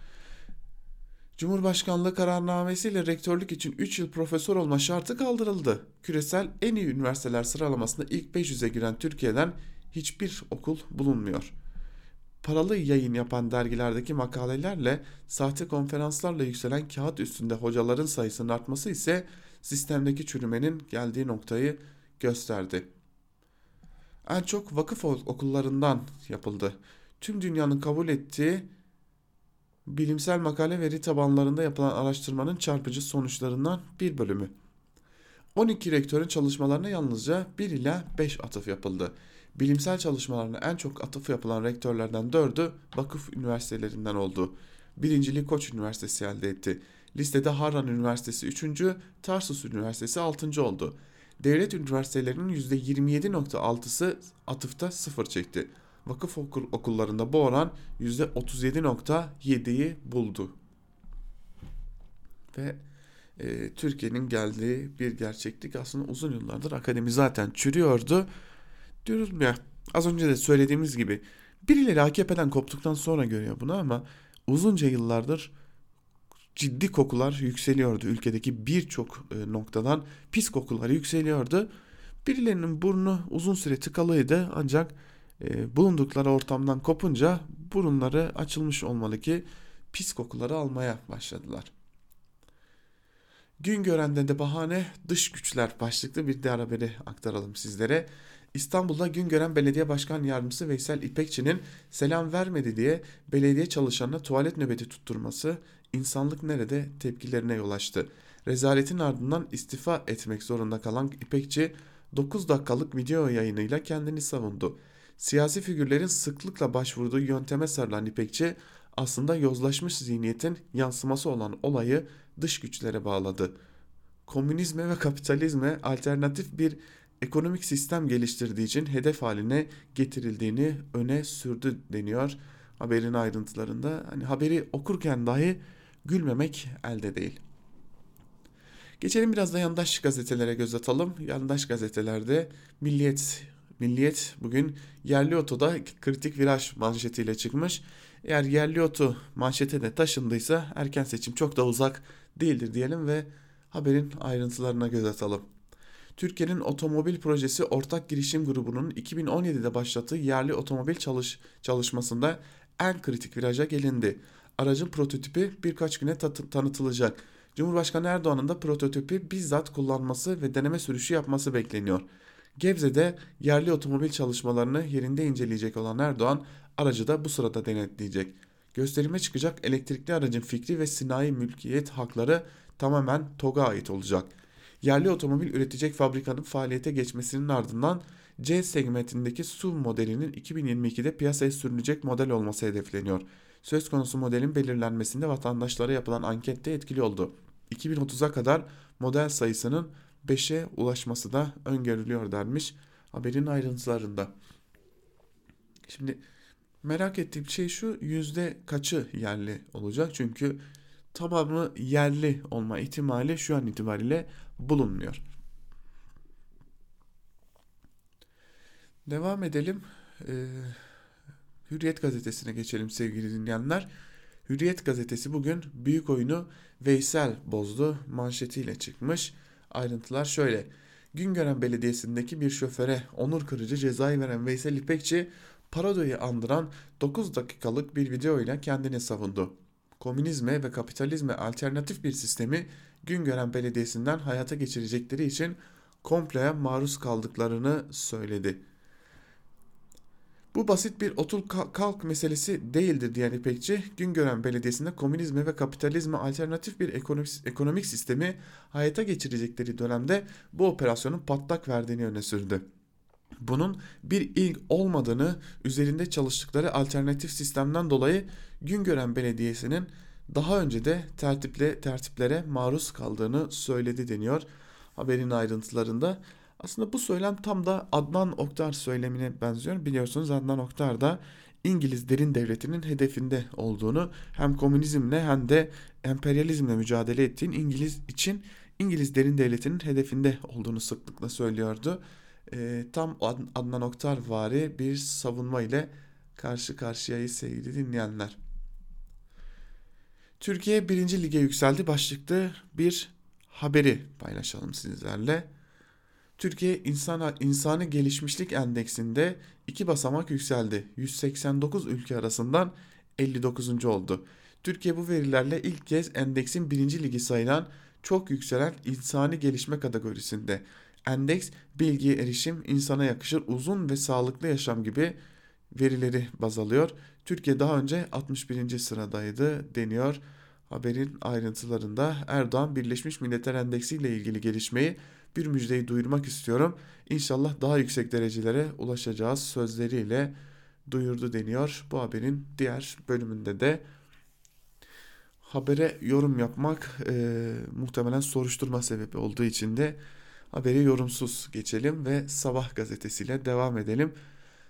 Cumhurbaşkanlığı kararnamesiyle rektörlük için 3 yıl profesör olma şartı kaldırıldı. Küresel en iyi üniversiteler sıralamasında ilk 500'e giren Türkiye'den hiçbir okul bulunmuyor. Paralı yayın yapan dergilerdeki makalelerle, sahte konferanslarla yükselen kağıt üstünde hocaların sayısının artması ise sistemdeki çürümenin geldiği noktayı gösterdi. En çok vakıf okullarından yapıldı. Tüm dünyanın kabul ettiği bilimsel makale veri tabanlarında yapılan araştırmanın çarpıcı sonuçlarından bir bölümü. 12 rektörün çalışmalarına yalnızca 1 ila 5 atıf yapıldı. Bilimsel çalışmalarına en çok atıf yapılan rektörlerden 4'ü vakıf üniversitelerinden oldu. Birinciliği Koç Üniversitesi elde etti. Listede Harran Üniversitesi 3. Tarsus Üniversitesi 6. oldu devlet üniversitelerinin %27.6'sı atıfta sıfır çekti. Vakıf okul, okullarında bu oran %37.7'yi buldu. Ve e, Türkiye'nin geldiği bir gerçeklik aslında uzun yıllardır akademi zaten çürüyordu. Diyoruz ya az önce de söylediğimiz gibi birileri AKP'den koptuktan sonra görüyor bunu ama uzunca yıllardır ciddi kokular yükseliyordu ülkedeki birçok e, noktadan pis kokular yükseliyordu. Birilerinin burnu uzun süre tıkalıydı ancak e, bulundukları ortamdan kopunca burunları açılmış olmalı ki pis kokuları almaya başladılar. Gün görende de bahane dış güçler başlıklı bir diğer haberi aktaralım sizlere. İstanbul'da Güngören Belediye Başkan Yardımcısı Veysel İpekçi'nin selam vermedi diye belediye çalışanına tuvalet nöbeti tutturması insanlık nerede tepkilerine yol açtı. Rezaletin ardından istifa etmek zorunda kalan İpekçi 9 dakikalık video yayınıyla kendini savundu. Siyasi figürlerin sıklıkla başvurduğu yönteme sarılan İpekçi aslında yozlaşmış zihniyetin yansıması olan olayı dış güçlere bağladı. Komünizme ve kapitalizme alternatif bir ekonomik sistem geliştirdiği için hedef haline getirildiğini öne sürdü deniyor haberin ayrıntılarında. Hani haberi okurken dahi gülmemek elde değil. Geçelim biraz da yandaş gazetelere göz atalım. Yandaş gazetelerde Milliyet Milliyet bugün yerli otoda kritik viraj manşetiyle çıkmış. Eğer yerli oto manşete de taşındıysa erken seçim çok da uzak değildir diyelim ve haberin ayrıntılarına göz atalım. Türkiye'nin otomobil projesi ortak girişim grubunun 2017'de başlattığı yerli otomobil çalış çalışmasında en kritik viraja gelindi. Aracın prototipi birkaç güne tanıtılacak. Cumhurbaşkanı Erdoğan'ın da prototipi bizzat kullanması ve deneme sürüşü yapması bekleniyor. Gebze'de yerli otomobil çalışmalarını yerinde inceleyecek olan Erdoğan aracı da bu sırada denetleyecek. Gösterime çıkacak elektrikli aracın fikri ve sinayi mülkiyet hakları tamamen TOG'a ait olacak. Yerli otomobil üretecek fabrikanın faaliyete geçmesinin ardından C segmentindeki SUV modelinin 2022'de piyasaya sürülecek model olması hedefleniyor. Söz konusu modelin belirlenmesinde vatandaşlara yapılan ankette etkili oldu. 2030'a kadar model sayısının 5'e ulaşması da öngörülüyor denmiş haberin ayrıntılarında. Şimdi merak ettiğim şey şu yüzde kaçı yerli olacak? Çünkü tamamı yerli olma ihtimali şu an itibariyle bulunmuyor. Devam edelim. Ee, Hürriyet gazetesine geçelim sevgili dinleyenler. Hürriyet gazetesi bugün büyük oyunu Veysel bozdu manşetiyle çıkmış. Ayrıntılar şöyle. Güngören Belediyesi'ndeki bir şoföre onur kırıcı cezayı veren Veysel İpekçi parodoyu andıran 9 dakikalık bir video ile kendini savundu. Komünizme ve kapitalizme alternatif bir sistemi Güngören Belediyesi'nden hayata geçirecekleri için kompleye maruz kaldıklarını söyledi. Bu basit bir otul kalk meselesi değildir diyen İpekçi, Güngören Belediyesi'nde komünizme ve kapitalizme alternatif bir ekonomik, ekonomik sistemi hayata geçirecekleri dönemde bu operasyonun patlak verdiğini öne sürdü. Bunun bir ilk olmadığını, üzerinde çalıştıkları alternatif sistemden dolayı Güngören Belediyesi'nin daha önce de tertiple, tertiplere maruz kaldığını söyledi deniyor haberin ayrıntılarında. Aslında bu söylem tam da Adnan Oktar söylemine benziyor. Biliyorsunuz Adnan Oktar da İngiliz derin devletinin hedefinde olduğunu hem komünizmle hem de emperyalizmle mücadele ettiğin İngiliz için İngiliz derin devletinin hedefinde olduğunu sıklıkla söylüyordu. E, tam Adnan Oktar vari bir savunma ile karşı karşıyayız sevgili dinleyenler. Türkiye 1. Lige yükseldi başlıklı bir haberi paylaşalım sizlerle. Türkiye İnsan, İnsani Gelişmişlik Endeksinde iki basamak yükseldi. 189 ülke arasından 59. oldu. Türkiye bu verilerle ilk kez endeksin birinci ligi sayılan çok yükselen insani gelişme kategorisinde. Endeks bilgiye erişim, insana yakışır uzun ve sağlıklı yaşam gibi verileri baz alıyor. Türkiye daha önce 61. sıradaydı deniyor. Haberin ayrıntılarında Erdoğan Birleşmiş Milletler Endeksi ile ilgili gelişmeyi bir müjdeyi duyurmak istiyorum. İnşallah daha yüksek derecelere ulaşacağız sözleriyle duyurdu deniyor. Bu haberin diğer bölümünde de habere yorum yapmak e, muhtemelen soruşturma sebebi olduğu için de haberi yorumsuz geçelim ve Sabah gazetesiyle devam edelim.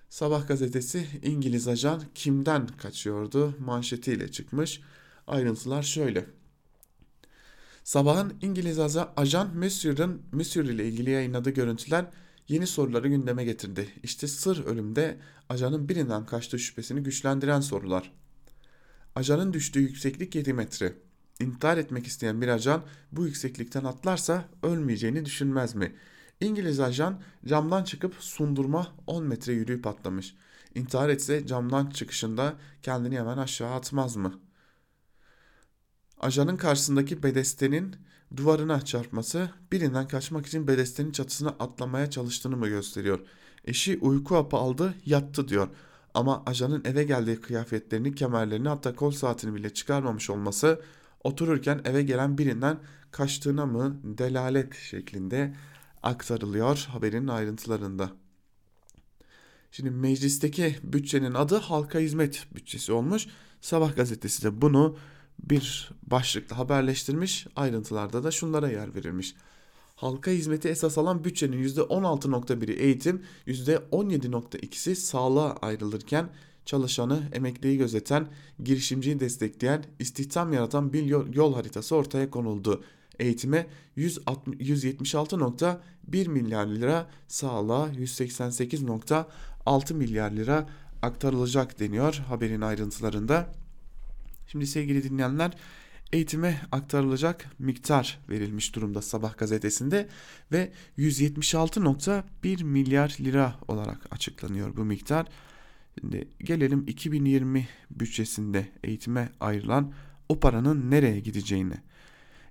Sabah gazetesi İngiliz ajan kimden kaçıyordu manşetiyle çıkmış. Ayrıntılar şöyle. Sabahın İngiliz ajan Monsieur'ın Monsieur ile ilgili yayınladığı görüntüler yeni soruları gündeme getirdi. İşte sır ölümde ajanın birinden kaçtığı şüphesini güçlendiren sorular. Ajanın düştüğü yükseklik 7 metre. İntihar etmek isteyen bir ajan bu yükseklikten atlarsa ölmeyeceğini düşünmez mi? İngiliz ajan camdan çıkıp sundurma 10 metre yürüyüp atlamış. İntihar etse camdan çıkışında kendini hemen aşağı atmaz mı?'' Ajanın karşısındaki bedestenin duvarına çarpması birinden kaçmak için bedestenin çatısına atlamaya çalıştığını mı gösteriyor? Eşi uyku hapı aldı yattı diyor. Ama ajanın eve geldiği kıyafetlerini, kemerlerini hatta kol saatini bile çıkarmamış olması otururken eve gelen birinden kaçtığına mı delalet şeklinde aktarılıyor haberin ayrıntılarında. Şimdi meclisteki bütçenin adı halka hizmet bütçesi olmuş. Sabah gazetesi de bunu bir başlıkla haberleştirmiş. Ayrıntılarda da şunlara yer verilmiş. Halka hizmeti esas alan bütçenin %16.1'i eğitim, %17.2'si sağlığa ayrılırken çalışanı, emekliyi gözeten, girişimciyi destekleyen, istihdam yaratan bir yol, yol haritası ortaya konuldu. Eğitime 176.1 milyar lira, sağlığa 188.6 milyar lira aktarılacak deniyor haberin ayrıntılarında. Şimdi sevgili dinleyenler eğitime aktarılacak miktar verilmiş durumda Sabah gazetesinde ve 176.1 milyar lira olarak açıklanıyor bu miktar. Şimdi gelelim 2020 bütçesinde eğitime ayrılan o paranın nereye gideceğine.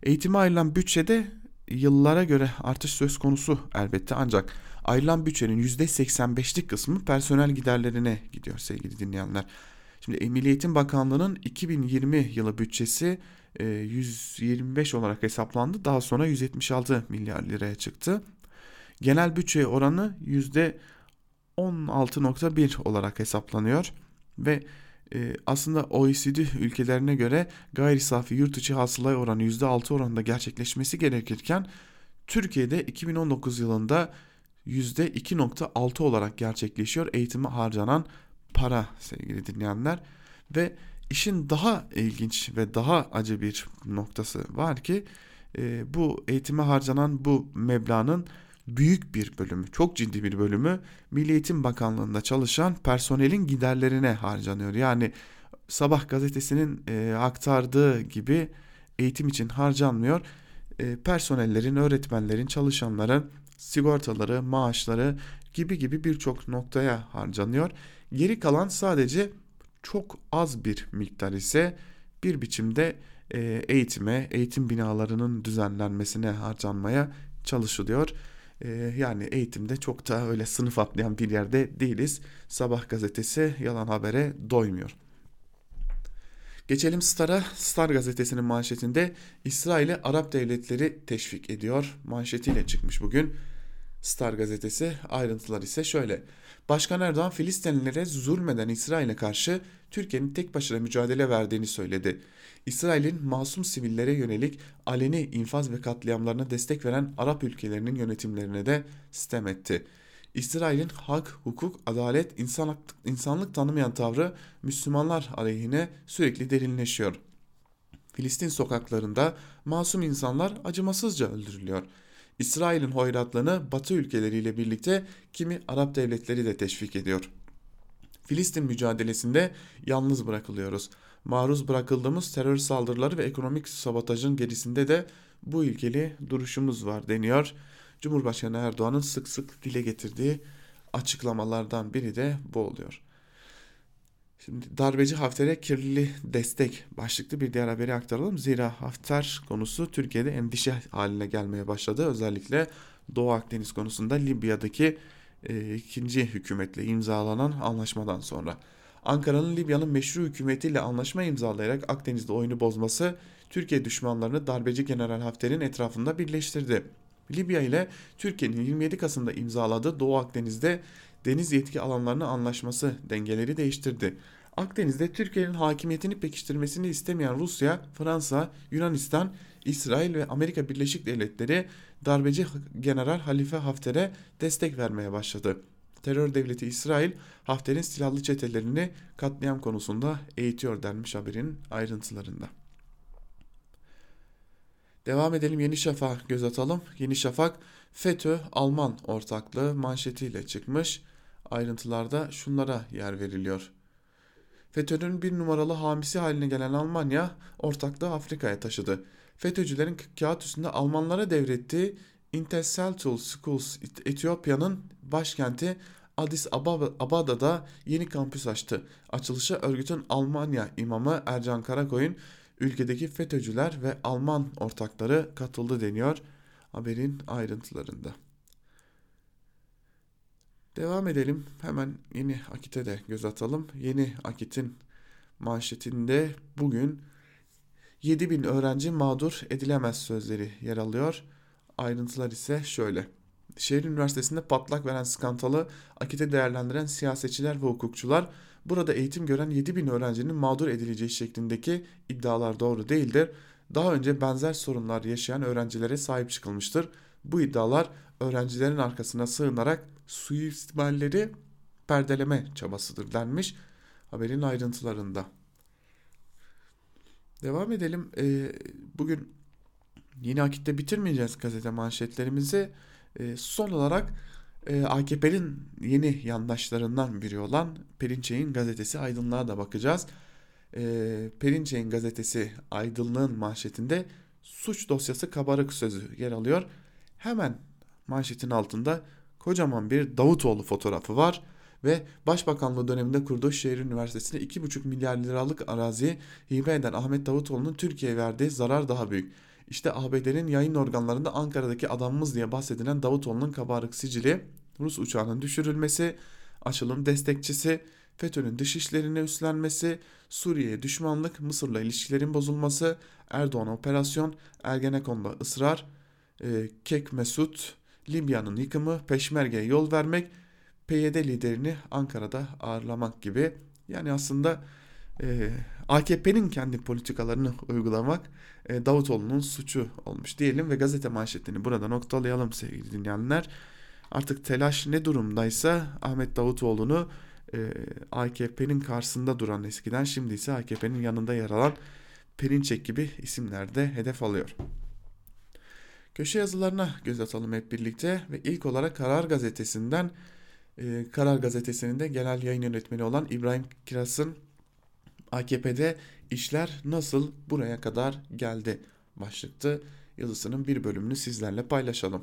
Eğitime ayrılan bütçede yıllara göre artış söz konusu elbette ancak ayrılan bütçenin %85'lik kısmı personel giderlerine gidiyor sevgili dinleyenler. Şimdi Milli Eğitim Bakanlığı'nın 2020 yılı bütçesi 125 e, olarak hesaplandı. Daha sonra 176 milyar liraya çıktı. Genel bütçe oranı %16.1 olarak hesaplanıyor ve e, aslında OECD ülkelerine göre gayri safi yurt içi hasılaya oranı %6 oranında gerçekleşmesi gerekirken Türkiye'de 2019 yılında %2.6 olarak gerçekleşiyor eğitime harcanan para sevgili dinleyenler ve işin daha ilginç ve daha acı bir noktası var ki e, bu eğitime harcanan bu meblağın büyük bir bölümü, çok ciddi bir bölümü Milli Eğitim Bakanlığı'nda çalışan personelin giderlerine harcanıyor. Yani Sabah gazetesinin e, aktardığı gibi eğitim için harcanmıyor. E, personellerin, öğretmenlerin, çalışanların sigortaları, maaşları gibi gibi birçok noktaya harcanıyor. Geri kalan sadece çok az bir miktar ise bir biçimde e, eğitime, eğitim binalarının düzenlenmesine harcanmaya çalışılıyor. E, yani eğitimde çok da öyle sınıf atlayan bir yerde değiliz. Sabah gazetesi yalan habere doymuyor. Geçelim Star'a. Star gazetesinin manşetinde İsrail'e Arap devletleri teşvik ediyor. Manşetiyle çıkmış bugün. Star gazetesi ayrıntılar ise şöyle. Başkan Erdoğan Filistinlilere zulmeden İsrail'e karşı Türkiye'nin tek başına mücadele verdiğini söyledi. İsrail'in masum sivillere yönelik aleni infaz ve katliamlarına destek veren Arap ülkelerinin yönetimlerine de sistem etti. İsrail'in hak, hukuk, adalet, insanlık, insanlık tanımayan tavrı Müslümanlar aleyhine sürekli derinleşiyor. Filistin sokaklarında masum insanlar acımasızca öldürülüyor.'' İsrail'in hoyratlığını Batı ülkeleriyle birlikte kimi Arap devletleri de teşvik ediyor. Filistin mücadelesinde yalnız bırakılıyoruz. Maruz bırakıldığımız terör saldırıları ve ekonomik sabotajın gerisinde de bu ilkeli duruşumuz var deniyor. Cumhurbaşkanı Erdoğan'ın sık sık dile getirdiği açıklamalardan biri de bu oluyor. Şimdi darbeci Hafter'e kirli destek başlıklı bir diğer haberi aktaralım. Zira Hafter konusu Türkiye'de endişe haline gelmeye başladı. Özellikle Doğu Akdeniz konusunda Libya'daki e, ikinci hükümetle imzalanan anlaşmadan sonra. Ankara'nın Libya'nın meşru hükümetiyle anlaşma imzalayarak Akdeniz'de oyunu bozması Türkiye düşmanlarını darbeci General Hafter'in etrafında birleştirdi. Libya ile Türkiye'nin 27 Kasım'da imzaladığı Doğu Akdeniz'de deniz yetki alanlarını anlaşması dengeleri değiştirdi. Akdeniz'de Türkiye'nin hakimiyetini pekiştirmesini istemeyen Rusya, Fransa, Yunanistan, İsrail ve Amerika Birleşik Devletleri darbeci General Halife Hafter'e destek vermeye başladı. Terör devleti İsrail Hafter'in silahlı çetelerini katliam konusunda eğitiyor denmiş haberin ayrıntılarında. Devam edelim Yeni Şafak göz atalım. Yeni Şafak FETÖ Alman ortaklığı manşetiyle çıkmış. Ayrıntılarda şunlara yer veriliyor. FETÖ'nün bir numaralı hamisi haline gelen Almanya ortaklığı Afrika'ya taşıdı. FETÖ'cülerin kağıt üstünde Almanlara devrettiği Interceltual Schools Etiyopya'nın başkenti Addis Ababa'da yeni kampüs açtı. Açılışa örgütün Almanya imamı Ercan Karakoyun ülkedeki FETÖ'cüler ve Alman ortakları katıldı deniyor haberin ayrıntılarında. Devam edelim. Hemen yeni Akit'e de göz atalım. Yeni Akit'in manşetinde bugün 7000 öğrenci mağdur edilemez sözleri yer alıyor. Ayrıntılar ise şöyle. Şehir Üniversitesi'nde patlak veren skandalı akite değerlendiren siyasetçiler ve hukukçular burada eğitim gören 7 bin öğrencinin mağdur edileceği şeklindeki iddialar doğru değildir. Daha önce benzer sorunlar yaşayan öğrencilere sahip çıkılmıştır. Bu iddialar öğrencilerin arkasına sığınarak suistimalleri perdeleme çabasıdır denmiş haberin ayrıntılarında. Devam edelim. Ee, bugün yine akitte bitirmeyeceğiz gazete manşetlerimizi. Ee, son olarak e, AKP'nin yeni yandaşlarından biri olan Perinçek'in gazetesi Aydınlığa da bakacağız. Ee, Perinçek'in gazetesi Aydınlığın manşetinde suç dosyası kabarık sözü yer alıyor. Hemen manşetin altında kocaman bir Davutoğlu fotoğrafı var ve Başbakanlığı döneminde kurduğu şehir üniversitesine 2,5 milyar liralık arazi hibe eden Ahmet Davutoğlu'nun Türkiye'ye verdiği zarar daha büyük. İşte ABD'nin yayın organlarında Ankara'daki adamımız diye bahsedilen Davutoğlu'nun kabarık sicili, Rus uçağının düşürülmesi, açılım destekçisi, FETÖ'nün dış işlerini üstlenmesi, Suriye'ye düşmanlık, Mısır'la ilişkilerin bozulması, Erdoğan operasyon, Ergenekon'da ısrar, e, Kek Mesut, Libya'nın yıkımı, Peşmerge'ye yol vermek, PYD liderini Ankara'da ağırlamak gibi. Yani aslında e, AKP'nin kendi politikalarını uygulamak e, Davutoğlu'nun suçu olmuş diyelim ve gazete manşetini burada noktalayalım sevgili dinleyenler. Artık telaş ne durumdaysa Ahmet Davutoğlu'nu e, AKP'nin karşısında duran eskiden şimdi ise AKP'nin yanında yer alan Perinçek gibi isimler de hedef alıyor. Köşe yazılarına göz atalım hep birlikte ve ilk olarak Karar Gazetesi'nden e, Karar Gazetesi'nin de genel yayın yönetmeni olan İbrahim Kiras'ın AKP'de işler nasıl buraya kadar geldi başlıklı yazısının bir bölümünü sizlerle paylaşalım.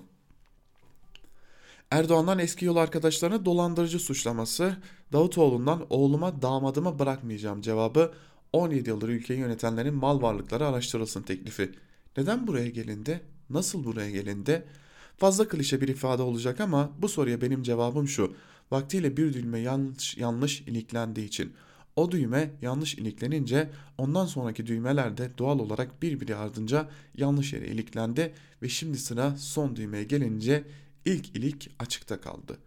Erdoğan'dan eski yol arkadaşlarına dolandırıcı suçlaması, Davutoğlu'ndan oğluma damadımı bırakmayacağım cevabı, 17 yıldır ülkeyi yönetenlerin mal varlıkları araştırılsın teklifi. Neden buraya gelindi? Nasıl buraya gelindi? Fazla klişe bir ifade olacak ama bu soruya benim cevabım şu. Vaktiyle bir düğme yanlış, yanlış iliklendiği için. O düğme yanlış iliklenince ondan sonraki düğmeler de doğal olarak birbiri ardınca yanlış yere iliklendi ve şimdi sıra son düğmeye gelince ilk ilik açıkta kaldı.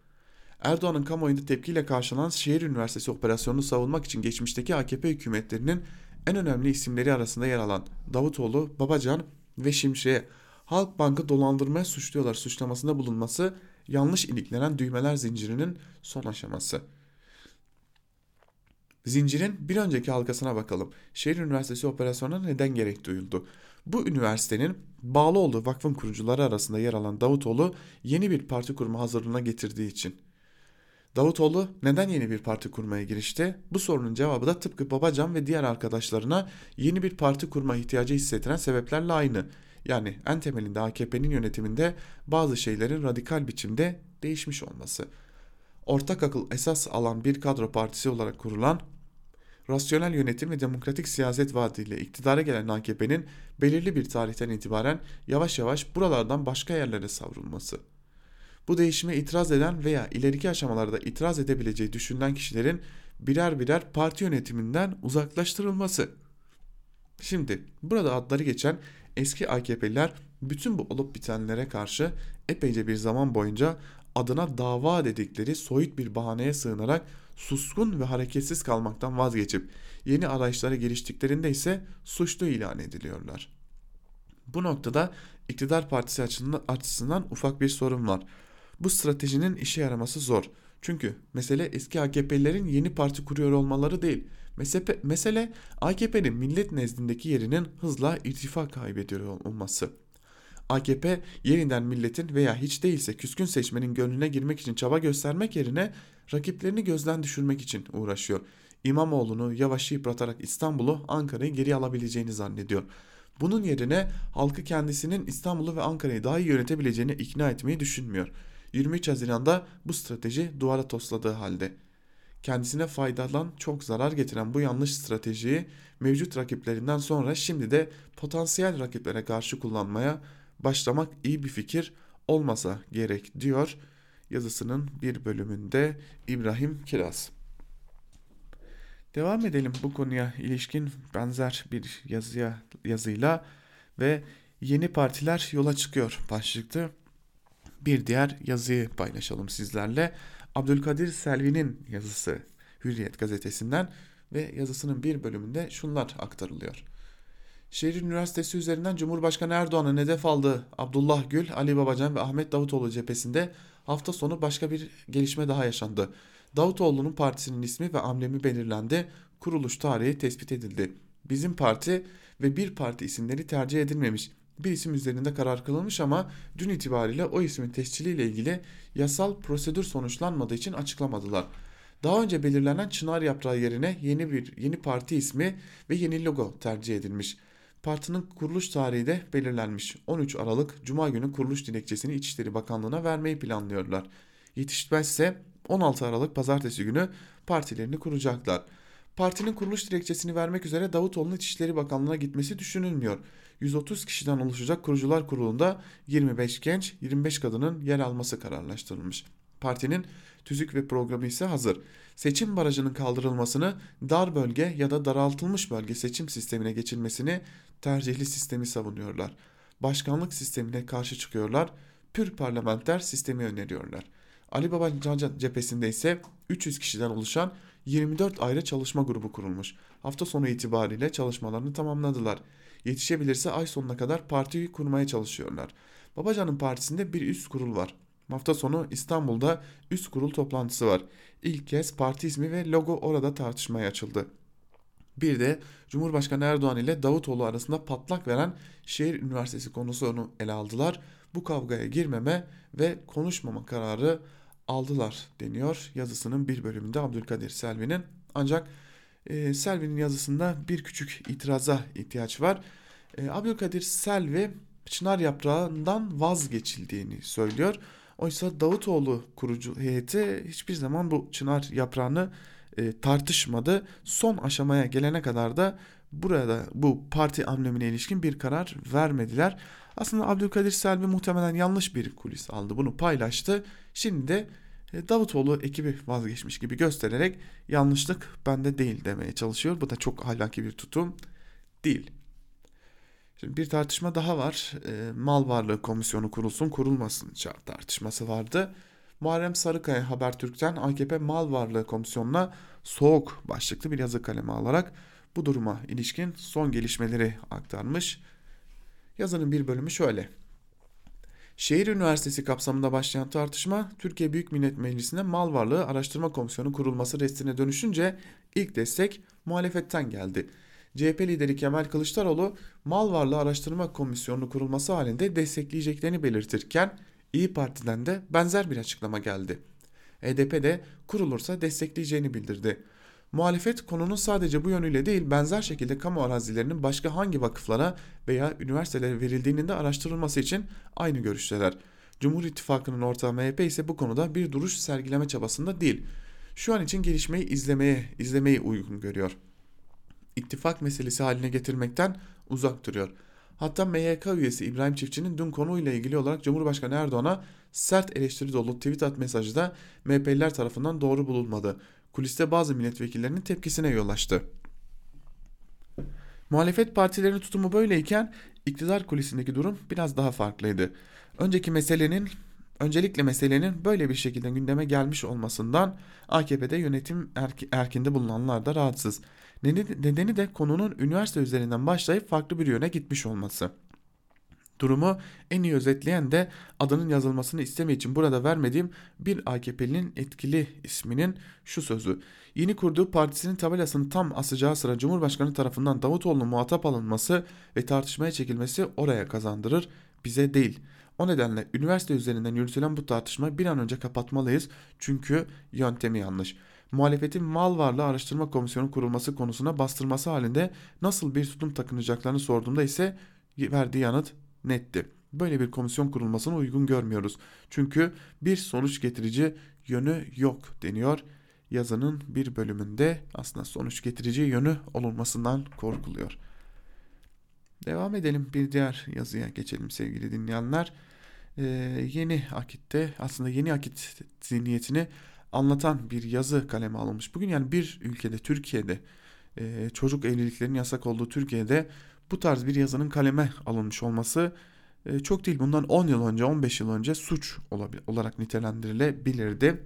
Erdoğan'ın kamuoyunda tepkiyle karşılanan şehir üniversitesi operasyonunu savunmak için geçmişteki AKP hükümetlerinin en önemli isimleri arasında yer alan Davutoğlu, Babacan ve Şimşek'e Halkbank'ı dolandırmaya suçluyorlar suçlamasında bulunması yanlış iliklenen düğmeler zincirinin son aşaması. Zincirin bir önceki halkasına bakalım. Şehir Üniversitesi operasyonuna neden gerek duyuldu? Bu üniversitenin bağlı olduğu vakfın kurucuları arasında yer alan Davutoğlu yeni bir parti kurma hazırlığına getirdiği için. Davutoğlu neden yeni bir parti kurmaya girişti? Bu sorunun cevabı da tıpkı Babacan ve diğer arkadaşlarına yeni bir parti kurma ihtiyacı hissettiren sebeplerle aynı. Yani en temelinde AKP'nin yönetiminde bazı şeylerin radikal biçimde değişmiş olması. Ortak akıl esas alan bir kadro partisi olarak kurulan rasyonel yönetim ve demokratik siyaset vaadiyle iktidara gelen AKP'nin belirli bir tarihten itibaren yavaş yavaş buralardan başka yerlere savrulması. Bu değişime itiraz eden veya ileriki aşamalarda itiraz edebileceği düşünülen kişilerin birer birer parti yönetiminden uzaklaştırılması. Şimdi burada adları geçen eski AKP'liler bütün bu olup bitenlere karşı epeyce bir zaman boyunca adına dava dedikleri soyut bir bahaneye sığınarak suskun ve hareketsiz kalmaktan vazgeçip yeni arayışlara giriştiklerinde ise suçlu ilan ediliyorlar. Bu noktada iktidar partisi açısından ufak bir sorun var. Bu stratejinin işe yaraması zor. Çünkü mesele eski AKP'lilerin yeni parti kuruyor olmaları değil. Mesele, mesele AKP'nin millet nezdindeki yerinin hızla irtifa kaybediyor olması. AKP yeniden milletin veya hiç değilse küskün seçmenin gönlüne girmek için çaba göstermek yerine rakiplerini gözden düşürmek için uğraşıyor. İmamoğlu'nu yavaş yıpratarak İstanbul'u Ankara'yı geri alabileceğini zannediyor. Bunun yerine halkı kendisinin İstanbul'u ve Ankara'yı daha iyi yönetebileceğini ikna etmeyi düşünmüyor. 23 Haziran'da bu strateji duvara tosladığı halde kendisine faydalan çok zarar getiren bu yanlış stratejiyi mevcut rakiplerinden sonra şimdi de potansiyel rakiplere karşı kullanmaya başlamak iyi bir fikir olmasa gerek diyor yazısının bir bölümünde İbrahim Kiraz. Devam edelim bu konuya ilişkin benzer bir yazıya yazıyla ve yeni partiler yola çıkıyor başlıklı. bir diğer yazıyı paylaşalım sizlerle. Abdülkadir Selvi'nin yazısı Hürriyet gazetesinden ve yazısının bir bölümünde şunlar aktarılıyor. Şehir Üniversitesi üzerinden Cumhurbaşkanı Erdoğan'ın hedef aldığı Abdullah Gül, Ali Babacan ve Ahmet Davutoğlu cephesinde hafta sonu başka bir gelişme daha yaşandı. Davutoğlu'nun partisinin ismi ve amblemi belirlendi, kuruluş tarihi tespit edildi. Bizim parti ve bir parti isimleri tercih edilmemiş. Bir isim üzerinde karar kılınmış ama dün itibariyle o ismin tesciliyle ilgili yasal prosedür sonuçlanmadığı için açıklamadılar. Daha önce belirlenen çınar yaprağı yerine yeni bir yeni parti ismi ve yeni logo tercih edilmiş. Partinin kuruluş tarihi de belirlenmiş. 13 Aralık Cuma günü kuruluş dilekçesini İçişleri Bakanlığı'na vermeyi planlıyorlar. Yetişmezse 16 Aralık Pazartesi günü partilerini kuracaklar. Partinin kuruluş dilekçesini vermek üzere Davutoğlu'nun İçişleri Bakanlığı'na gitmesi düşünülmüyor. 130 kişiden oluşacak kurucular kurulunda 25 genç, 25 kadının yer alması kararlaştırılmış. Partinin tüzük ve programı ise hazır. Seçim barajının kaldırılmasını, dar bölge ya da daraltılmış bölge seçim sistemine geçilmesini tercihli sistemi savunuyorlar. Başkanlık sistemine karşı çıkıyorlar. Pür parlamenter sistemi öneriyorlar. Ali Babacan cephesinde ise 300 kişiden oluşan 24 ayrı çalışma grubu kurulmuş. Hafta sonu itibariyle çalışmalarını tamamladılar. Yetişebilirse ay sonuna kadar partiyi kurmaya çalışıyorlar. Babacan'ın partisinde bir üst kurul var. Hafta sonu İstanbul'da üst kurul toplantısı var. İlk kez parti ismi ve logo orada tartışmaya açıldı. Bir de Cumhurbaşkanı Erdoğan ile Davutoğlu arasında patlak veren şehir üniversitesi konusunu ele aldılar. Bu kavgaya girmeme ve konuşmama kararı aldılar deniyor yazısının bir bölümünde Abdülkadir Selvi'nin. Ancak e, Selvi'nin yazısında bir küçük itiraza ihtiyaç var. E, Abdülkadir Selvi çınar yaprağından vazgeçildiğini söylüyor. Oysa Davutoğlu kurucu heyeti hiçbir zaman bu çınar yaprağını e, tartışmadı. Son aşamaya gelene kadar da burada bu parti amblemine ilişkin bir karar vermediler. Aslında Abdülkadir Selvi muhtemelen yanlış bir kulis aldı. Bunu paylaştı. Şimdi de e, Davutoğlu ekibi vazgeçmiş gibi göstererek yanlışlık bende değil demeye çalışıyor. Bu da çok ahlaki bir tutum değil. Şimdi bir tartışma daha var. E, mal varlığı komisyonu kurulsun kurulmasın tartışması vardı. Muharrem Sarıkaya Habertürk'ten AKP Mal Varlığı Komisyonu'na soğuk başlıklı bir yazı kalemi alarak bu duruma ilişkin son gelişmeleri aktarmış. Yazının bir bölümü şöyle. Şehir Üniversitesi kapsamında başlayan tartışma Türkiye Büyük Millet Meclisi'nde Mal Varlığı Araştırma Komisyonu kurulması restine dönüşünce ilk destek muhalefetten geldi. CHP lideri Kemal Kılıçdaroğlu Mal Varlığı Araştırma Komisyonu kurulması halinde destekleyeceklerini belirtirken İyi Parti'den de benzer bir açıklama geldi. HDP de kurulursa destekleyeceğini bildirdi. Muhalefet konunun sadece bu yönüyle değil benzer şekilde kamu arazilerinin başka hangi vakıflara veya üniversitelere verildiğinin de araştırılması için aynı görüşteler. Cumhur İttifakı'nın ortağı MHP ise bu konuda bir duruş sergileme çabasında değil. Şu an için gelişmeyi izlemeye, izlemeyi uygun görüyor. İttifak meselesi haline getirmekten uzak duruyor. Hatta MYK üyesi İbrahim Çiftçi'nin dün konuyla ilgili olarak Cumhurbaşkanı Erdoğan'a sert eleştiri dolu tweet at mesajı da MHP'liler tarafından doğru bulunmadı. Kuliste bazı milletvekillerinin tepkisine yol açtı. Muhalefet partilerinin tutumu böyleyken iktidar kulisindeki durum biraz daha farklıydı. Önceki meselenin Öncelikle meselenin böyle bir şekilde gündeme gelmiş olmasından AKP'de yönetim erkinde bulunanlar da rahatsız. Nedeni de konunun üniversite üzerinden başlayıp farklı bir yöne gitmiş olması. Durumu en iyi özetleyen de adının yazılmasını isteme için burada vermediğim bir AKP'linin etkili isminin şu sözü. Yeni kurduğu partisinin tabelasını tam asacağı sıra Cumhurbaşkanı tarafından Davutoğlu'nun muhatap alınması ve tartışmaya çekilmesi oraya kazandırır, bize değil. O nedenle üniversite üzerinden yürütülen bu tartışmayı bir an önce kapatmalıyız çünkü yöntemi yanlış. Muhalefetin mal varlığı araştırma komisyonu kurulması konusuna bastırması halinde nasıl bir tutum takınacaklarını sorduğumda ise verdiği yanıt netti. Böyle bir komisyon kurulmasını uygun görmüyoruz. Çünkü bir sonuç getirici yönü yok deniyor. Yazının bir bölümünde aslında sonuç getirici yönü olunmasından korkuluyor. Devam edelim bir diğer yazıya geçelim sevgili dinleyenler. Ee, yeni akitte aslında yeni akit zihniyetini anlatan bir yazı kaleme alınmış. Bugün yani bir ülkede Türkiye'de e, çocuk evliliklerinin yasak olduğu Türkiye'de bu tarz bir yazının kaleme alınmış olması e, çok değil bundan 10 yıl önce 15 yıl önce suç olarak nitelendirilebilirdi.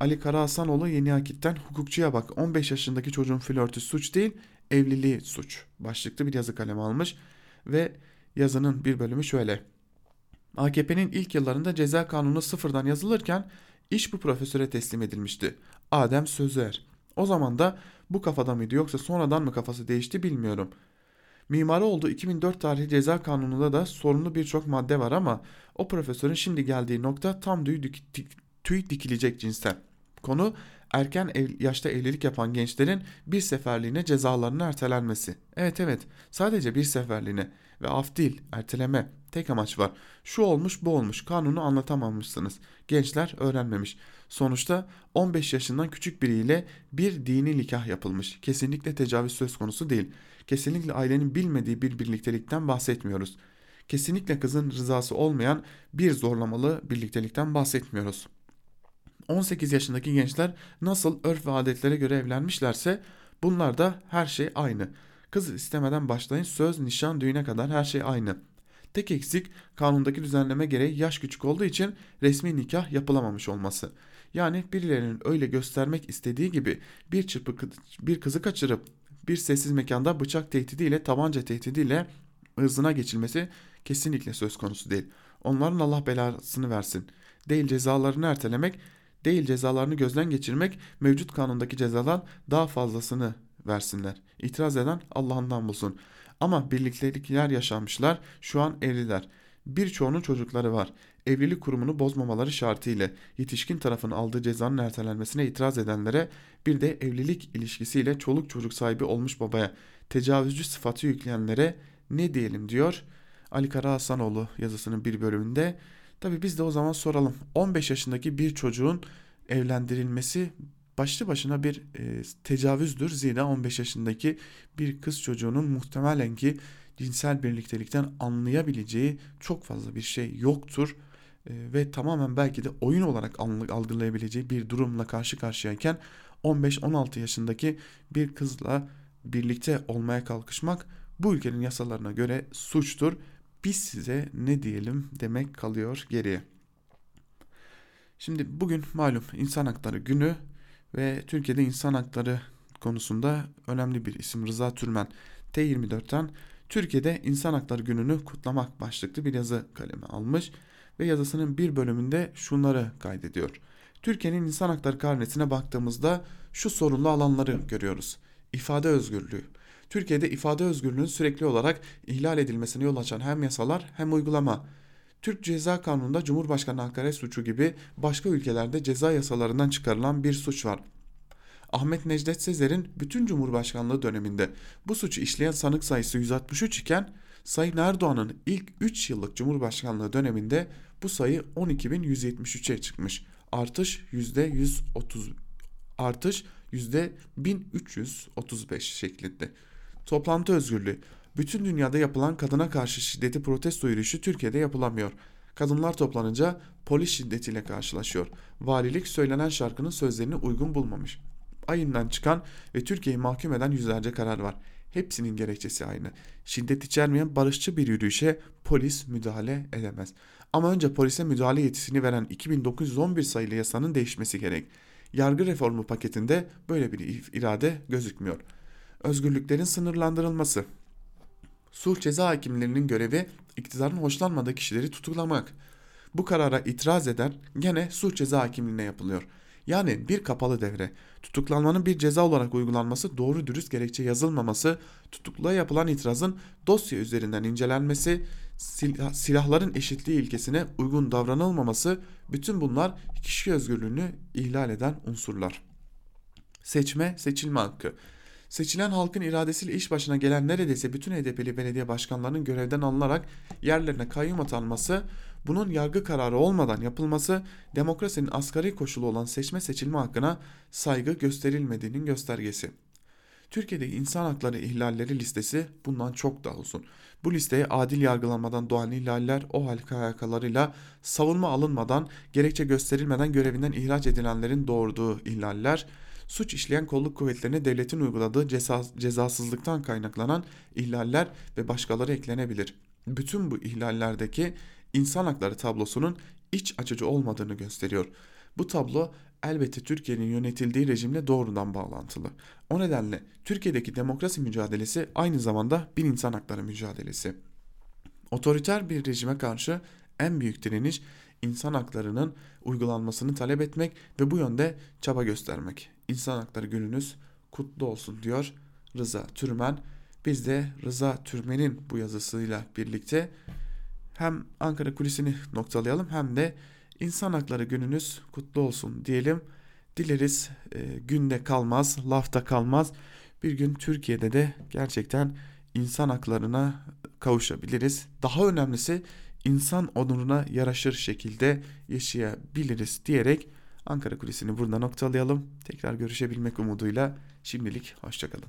Ali Karahasanoğlu Yeni Akit'ten hukukçuya bak 15 yaşındaki çocuğun flörtü suç değil evliliği suç başlıklı bir yazı kalemi almış ve yazının bir bölümü şöyle. AKP'nin ilk yıllarında ceza kanunu sıfırdan yazılırken iş bu profesöre teslim edilmişti. Adem Sözer. O zaman da bu kafada mıydı yoksa sonradan mı kafası değişti bilmiyorum. Mimarı olduğu 2004 tarihli ceza kanununda da sorunlu birçok madde var ama o profesörün şimdi geldiği nokta tam tüy, dik, tüy dikilecek cinsten. Konu erken ev, yaşta evlilik yapan gençlerin bir seferliğine cezalarının ertelenmesi. Evet evet sadece bir seferliğine ve af değil erteleme tek amaç var. Şu olmuş bu olmuş kanunu anlatamamışsınız. Gençler öğrenmemiş. Sonuçta 15 yaşından küçük biriyle bir dini nikah yapılmış. Kesinlikle tecavüz söz konusu değil. Kesinlikle ailenin bilmediği bir birliktelikten bahsetmiyoruz. Kesinlikle kızın rızası olmayan bir zorlamalı birliktelikten bahsetmiyoruz. 18 yaşındaki gençler nasıl örf ve adetlere göre evlenmişlerse bunlar da her şey aynı. Kız istemeden başlayın söz, nişan, düğüne kadar her şey aynı. Tek eksik kanundaki düzenleme gereği yaş küçük olduğu için resmi nikah yapılamamış olması. Yani birilerinin öyle göstermek istediği gibi bir çırpı bir kızı kaçırıp bir sessiz mekanda bıçak tehdidiyle tabanca tehdidiyle hızına geçilmesi kesinlikle söz konusu değil. Onların Allah belasını versin. Değil cezalarını ertelemek, değil cezalarını gözden geçirmek mevcut kanundaki cezadan daha fazlasını versinler. İtiraz eden Allah'ından bulsun. Ama birliktelikler yaşanmışlar, şu an evliler. Birçoğunun çocukları var. Evlilik kurumunu bozmamaları şartıyla yetişkin tarafın aldığı cezanın ertelenmesine itiraz edenlere bir de evlilik ilişkisiyle çoluk çocuk sahibi olmuş babaya tecavüzcü sıfatı yükleyenlere ne diyelim diyor Ali Kara Hasanoğlu yazısının bir bölümünde. Tabi biz de o zaman soralım 15 yaşındaki bir çocuğun evlendirilmesi başlı başına bir e, tecavüzdür. Zira 15 yaşındaki bir kız çocuğunun muhtemelen ki cinsel birliktelikten anlayabileceği çok fazla bir şey yoktur. E, ve tamamen belki de oyun olarak algılayabileceği bir durumla karşı karşıyayken 15-16 yaşındaki bir kızla birlikte olmaya kalkışmak bu ülkenin yasalarına göre suçtur. Biz size ne diyelim demek kalıyor geriye. Şimdi bugün malum insan hakları günü ve Türkiye'de insan hakları konusunda önemli bir isim Rıza Türmen T24'ten Türkiye'de insan hakları gününü kutlamak başlıklı bir yazı kalemi almış ve yazısının bir bölümünde şunları kaydediyor. Türkiye'nin insan hakları karnesine baktığımızda şu sorunlu alanları görüyoruz. İfade özgürlüğü. Türkiye'de ifade özgürlüğünün sürekli olarak ihlal edilmesine yol açan hem yasalar hem uygulama Türk Ceza Kanunu'nda Cumhurbaşkanı hakaret suçu gibi başka ülkelerde ceza yasalarından çıkarılan bir suç var. Ahmet Necdet Sezer'in bütün Cumhurbaşkanlığı döneminde bu suçu işleyen sanık sayısı 163 iken Sayın Erdoğan'ın ilk 3 yıllık Cumhurbaşkanlığı döneminde bu sayı 12.173'e çıkmış. Artış %130 artış %1335 şeklinde. Toplantı özgürlüğü bütün dünyada yapılan kadına karşı şiddeti protesto yürüyüşü Türkiye'de yapılamıyor. Kadınlar toplanınca polis şiddetiyle karşılaşıyor. Valilik söylenen şarkının sözlerini uygun bulmamış. Ayından çıkan ve Türkiye'yi mahkum eden yüzlerce karar var. Hepsinin gerekçesi aynı. Şiddet içermeyen barışçı bir yürüyüşe polis müdahale edemez. Ama önce polise müdahale yetisini veren 2911 sayılı yasanın değişmesi gerek. Yargı reformu paketinde böyle bir irade gözükmüyor. Özgürlüklerin sınırlandırılması, Sulh ceza hakimlerinin görevi iktidarın hoşlanmadığı kişileri tutuklamak. Bu karara itiraz eden gene sulh ceza hakimliğine yapılıyor. Yani bir kapalı devre. Tutuklanmanın bir ceza olarak uygulanması, doğru dürüst gerekçe yazılmaması, tutukluğa yapılan itirazın dosya üzerinden incelenmesi, sil silahların eşitliği ilkesine uygun davranılmaması bütün bunlar kişi özgürlüğünü ihlal eden unsurlar. Seçme, seçilme hakkı. Seçilen halkın iradesiyle iş başına gelen neredeyse bütün HDP'li belediye başkanlarının görevden alınarak yerlerine kayyum atanması, bunun yargı kararı olmadan yapılması, demokrasinin asgari koşulu olan seçme seçilme hakkına saygı gösterilmediğinin göstergesi. Türkiye'de insan hakları ihlalleri listesi bundan çok daha uzun. Bu listeye adil yargılanmadan doğan ihlaller o halka alakalarıyla savunma alınmadan, gerekçe gösterilmeden görevinden ihraç edilenlerin doğurduğu ihlaller, suç işleyen kolluk kuvvetlerine devletin uyguladığı ceza, cezasızlıktan kaynaklanan ihlaller ve başkaları eklenebilir. bütün bu ihlallerdeki insan hakları tablosunun iç açıcı olmadığını gösteriyor. Bu tablo elbette Türkiye'nin yönetildiği rejimle doğrudan bağlantılı. O nedenle Türkiye'deki demokrasi mücadelesi aynı zamanda bir insan hakları mücadelesi. Otoriter bir rejime karşı en büyük direniş insan haklarının uygulanmasını talep etmek ve bu yönde çaba göstermek. İnsan hakları gününüz kutlu olsun diyor Rıza Türmen. Biz de Rıza Türmen'in bu yazısıyla birlikte hem Ankara kulisini noktalayalım hem de insan hakları gününüz kutlu olsun diyelim. Dileriz e, günde kalmaz, lafta kalmaz. Bir gün Türkiye'de de gerçekten insan haklarına kavuşabiliriz. Daha önemlisi insan onuruna yaraşır şekilde yaşayabiliriz diyerek Ankara Kulisi'ni burada noktalayalım. Tekrar görüşebilmek umuduyla şimdilik hoşçakalın.